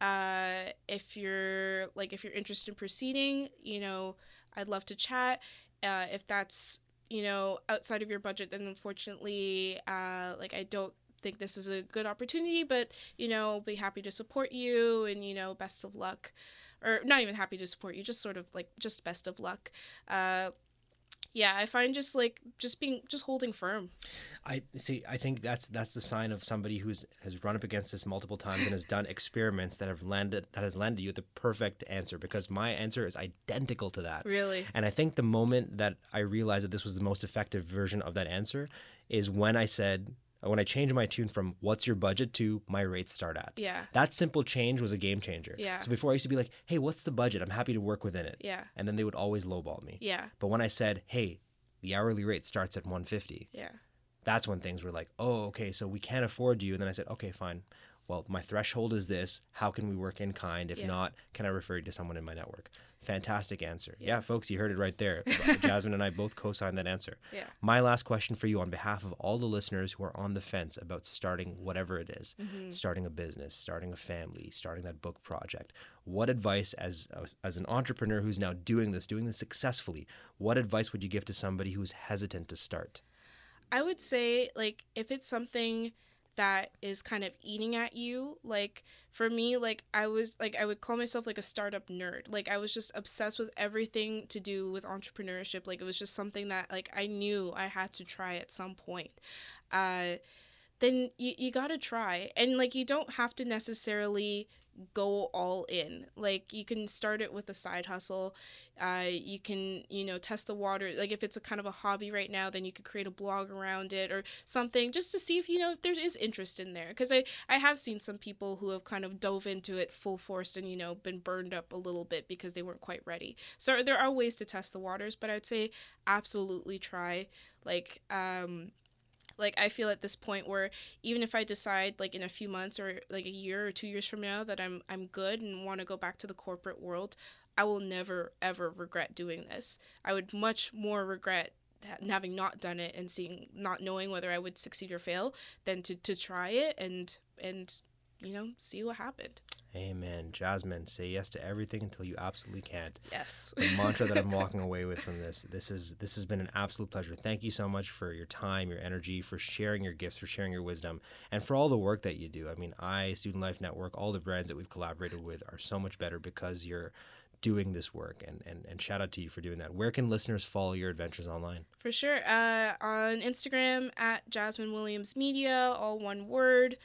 Uh if you're like if you're interested in proceeding, you know, I'd love to chat. Uh if that's you know outside of your budget then unfortunately uh like i don't think this is a good opportunity but you know be happy to support you and you know best of luck or not even happy to support you just sort of like just best of luck uh yeah i find just like just being just holding firm I see. I think that's that's the sign of somebody who's has run up against this multiple times and has done experiments that have landed that has landed you the perfect answer. Because my answer is identical to that. really And I think the moment that I realized that this was the most effective version of that answer is when I said, Uh, when I changed my tune from "What's your budget?" to "My rates start at." Yeah. That simple change was a game changer. Yeah. So before I used to be like, "Hey, what's the budget? I'm happy to work within it." Yeah. And then they would always lowball me. Yeah. But when I said, "Hey, the hourly rate starts at 150," Yeah. that's when things were like, "Oh, okay, so we can't afford you." And then I said, "Okay, fine. Well, my threshold is this. How can we work in kind? If Yeah. not, can I refer you to someone in my network?" Fantastic answer. Yeah, Yeah. folks, you heard it right there. [LAUGHS] Jasmine and I both co-signed that answer. Yeah. My last question for you on behalf of all the listeners who are on the fence about starting whatever it is, Mm-hmm. starting a business, starting a family, starting that book project. What advice as as an entrepreneur who's now doing this, doing this successfully, what advice would you give to somebody who's hesitant to start? I would say like if it's something that is kind of eating at you, like for me, like I was like I would call myself like a startup nerd. Like I was just obsessed with everything to do with entrepreneurship. Like it was just something that like I knew I had to try at some point. Uh then you, you gotta try. And like you don't have to necessarily go all in. Like you can start it with a side hustle. Uh, you can, you know, test the water. Like if it's a kind of a hobby right now, then you could create a blog around it or something just to see if, you know, if there is interest in there. Because I, I have seen some people who have kind of dove into it full force and, you know, been burned up a little bit because they weren't quite ready. So there are ways to test the waters, but I'd say absolutely try. Like, um, like i feel at this point where even if i decide like in a few months or like a year or two years from now that i'm i'm good and want to go back to the corporate world i will never ever regret doing this. I would much more regret having not done it and seeing not knowing whether i would succeed or fail than to, to try it and and you know see what happened Amen. Jasmine, say yes to everything until you absolutely can't. yes [LAUGHS] the mantra that I'm walking away with from this. This is this has been an absolute pleasure. Thank you so much for your time, your energy, for sharing your gifts, for sharing your wisdom, and for all the work that you do. I mean, I Student Life Network, all the brands that we've collaborated with are so much better because you're doing this work and, and, and shout out to you for doing that. Where can listeners follow your adventures online? For sure. Uh, on Instagram at Jasmine Williams Media, all one word.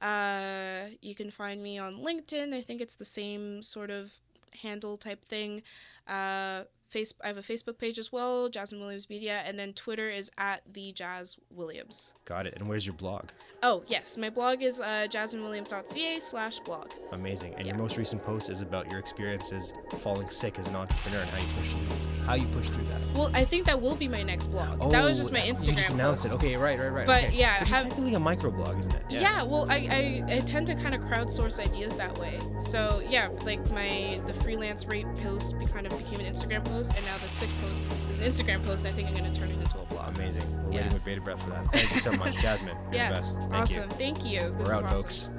Uh, you can find me on LinkedIn. I think it's the same sort of handle type thing. Uh, face I have a Facebook page as well, Jasmine Williams Media, and then Twitter is at the Jazz Williams. Got it. And where's your blog? Oh yes, my blog is uh, jasminewilliams.ca slash blog. Amazing. And Yeah. your most recent post is about your experiences falling sick as an entrepreneur and how you push through, how you push through that. Well, I think that will be my next blog. that was just my Oh, Instagram You just announced post. it. Okay, right, right, right. But okay. yeah, Which have- technically a microblog, isn't it? Yeah, well, I, I, I tend to kind of crowdsource ideas that way. So yeah, like my the freelance rate post be kind of became an Instagram post, and now the sick post is an Instagram post. I think I'm gonna turn it into a blog. Amazing. We're Yeah. waiting with bated breath for that. Thank you so much, [LAUGHS] Jasmine. You're yeah, the best. Thank awesome. you. Thank you. This We're out, awesome. folks.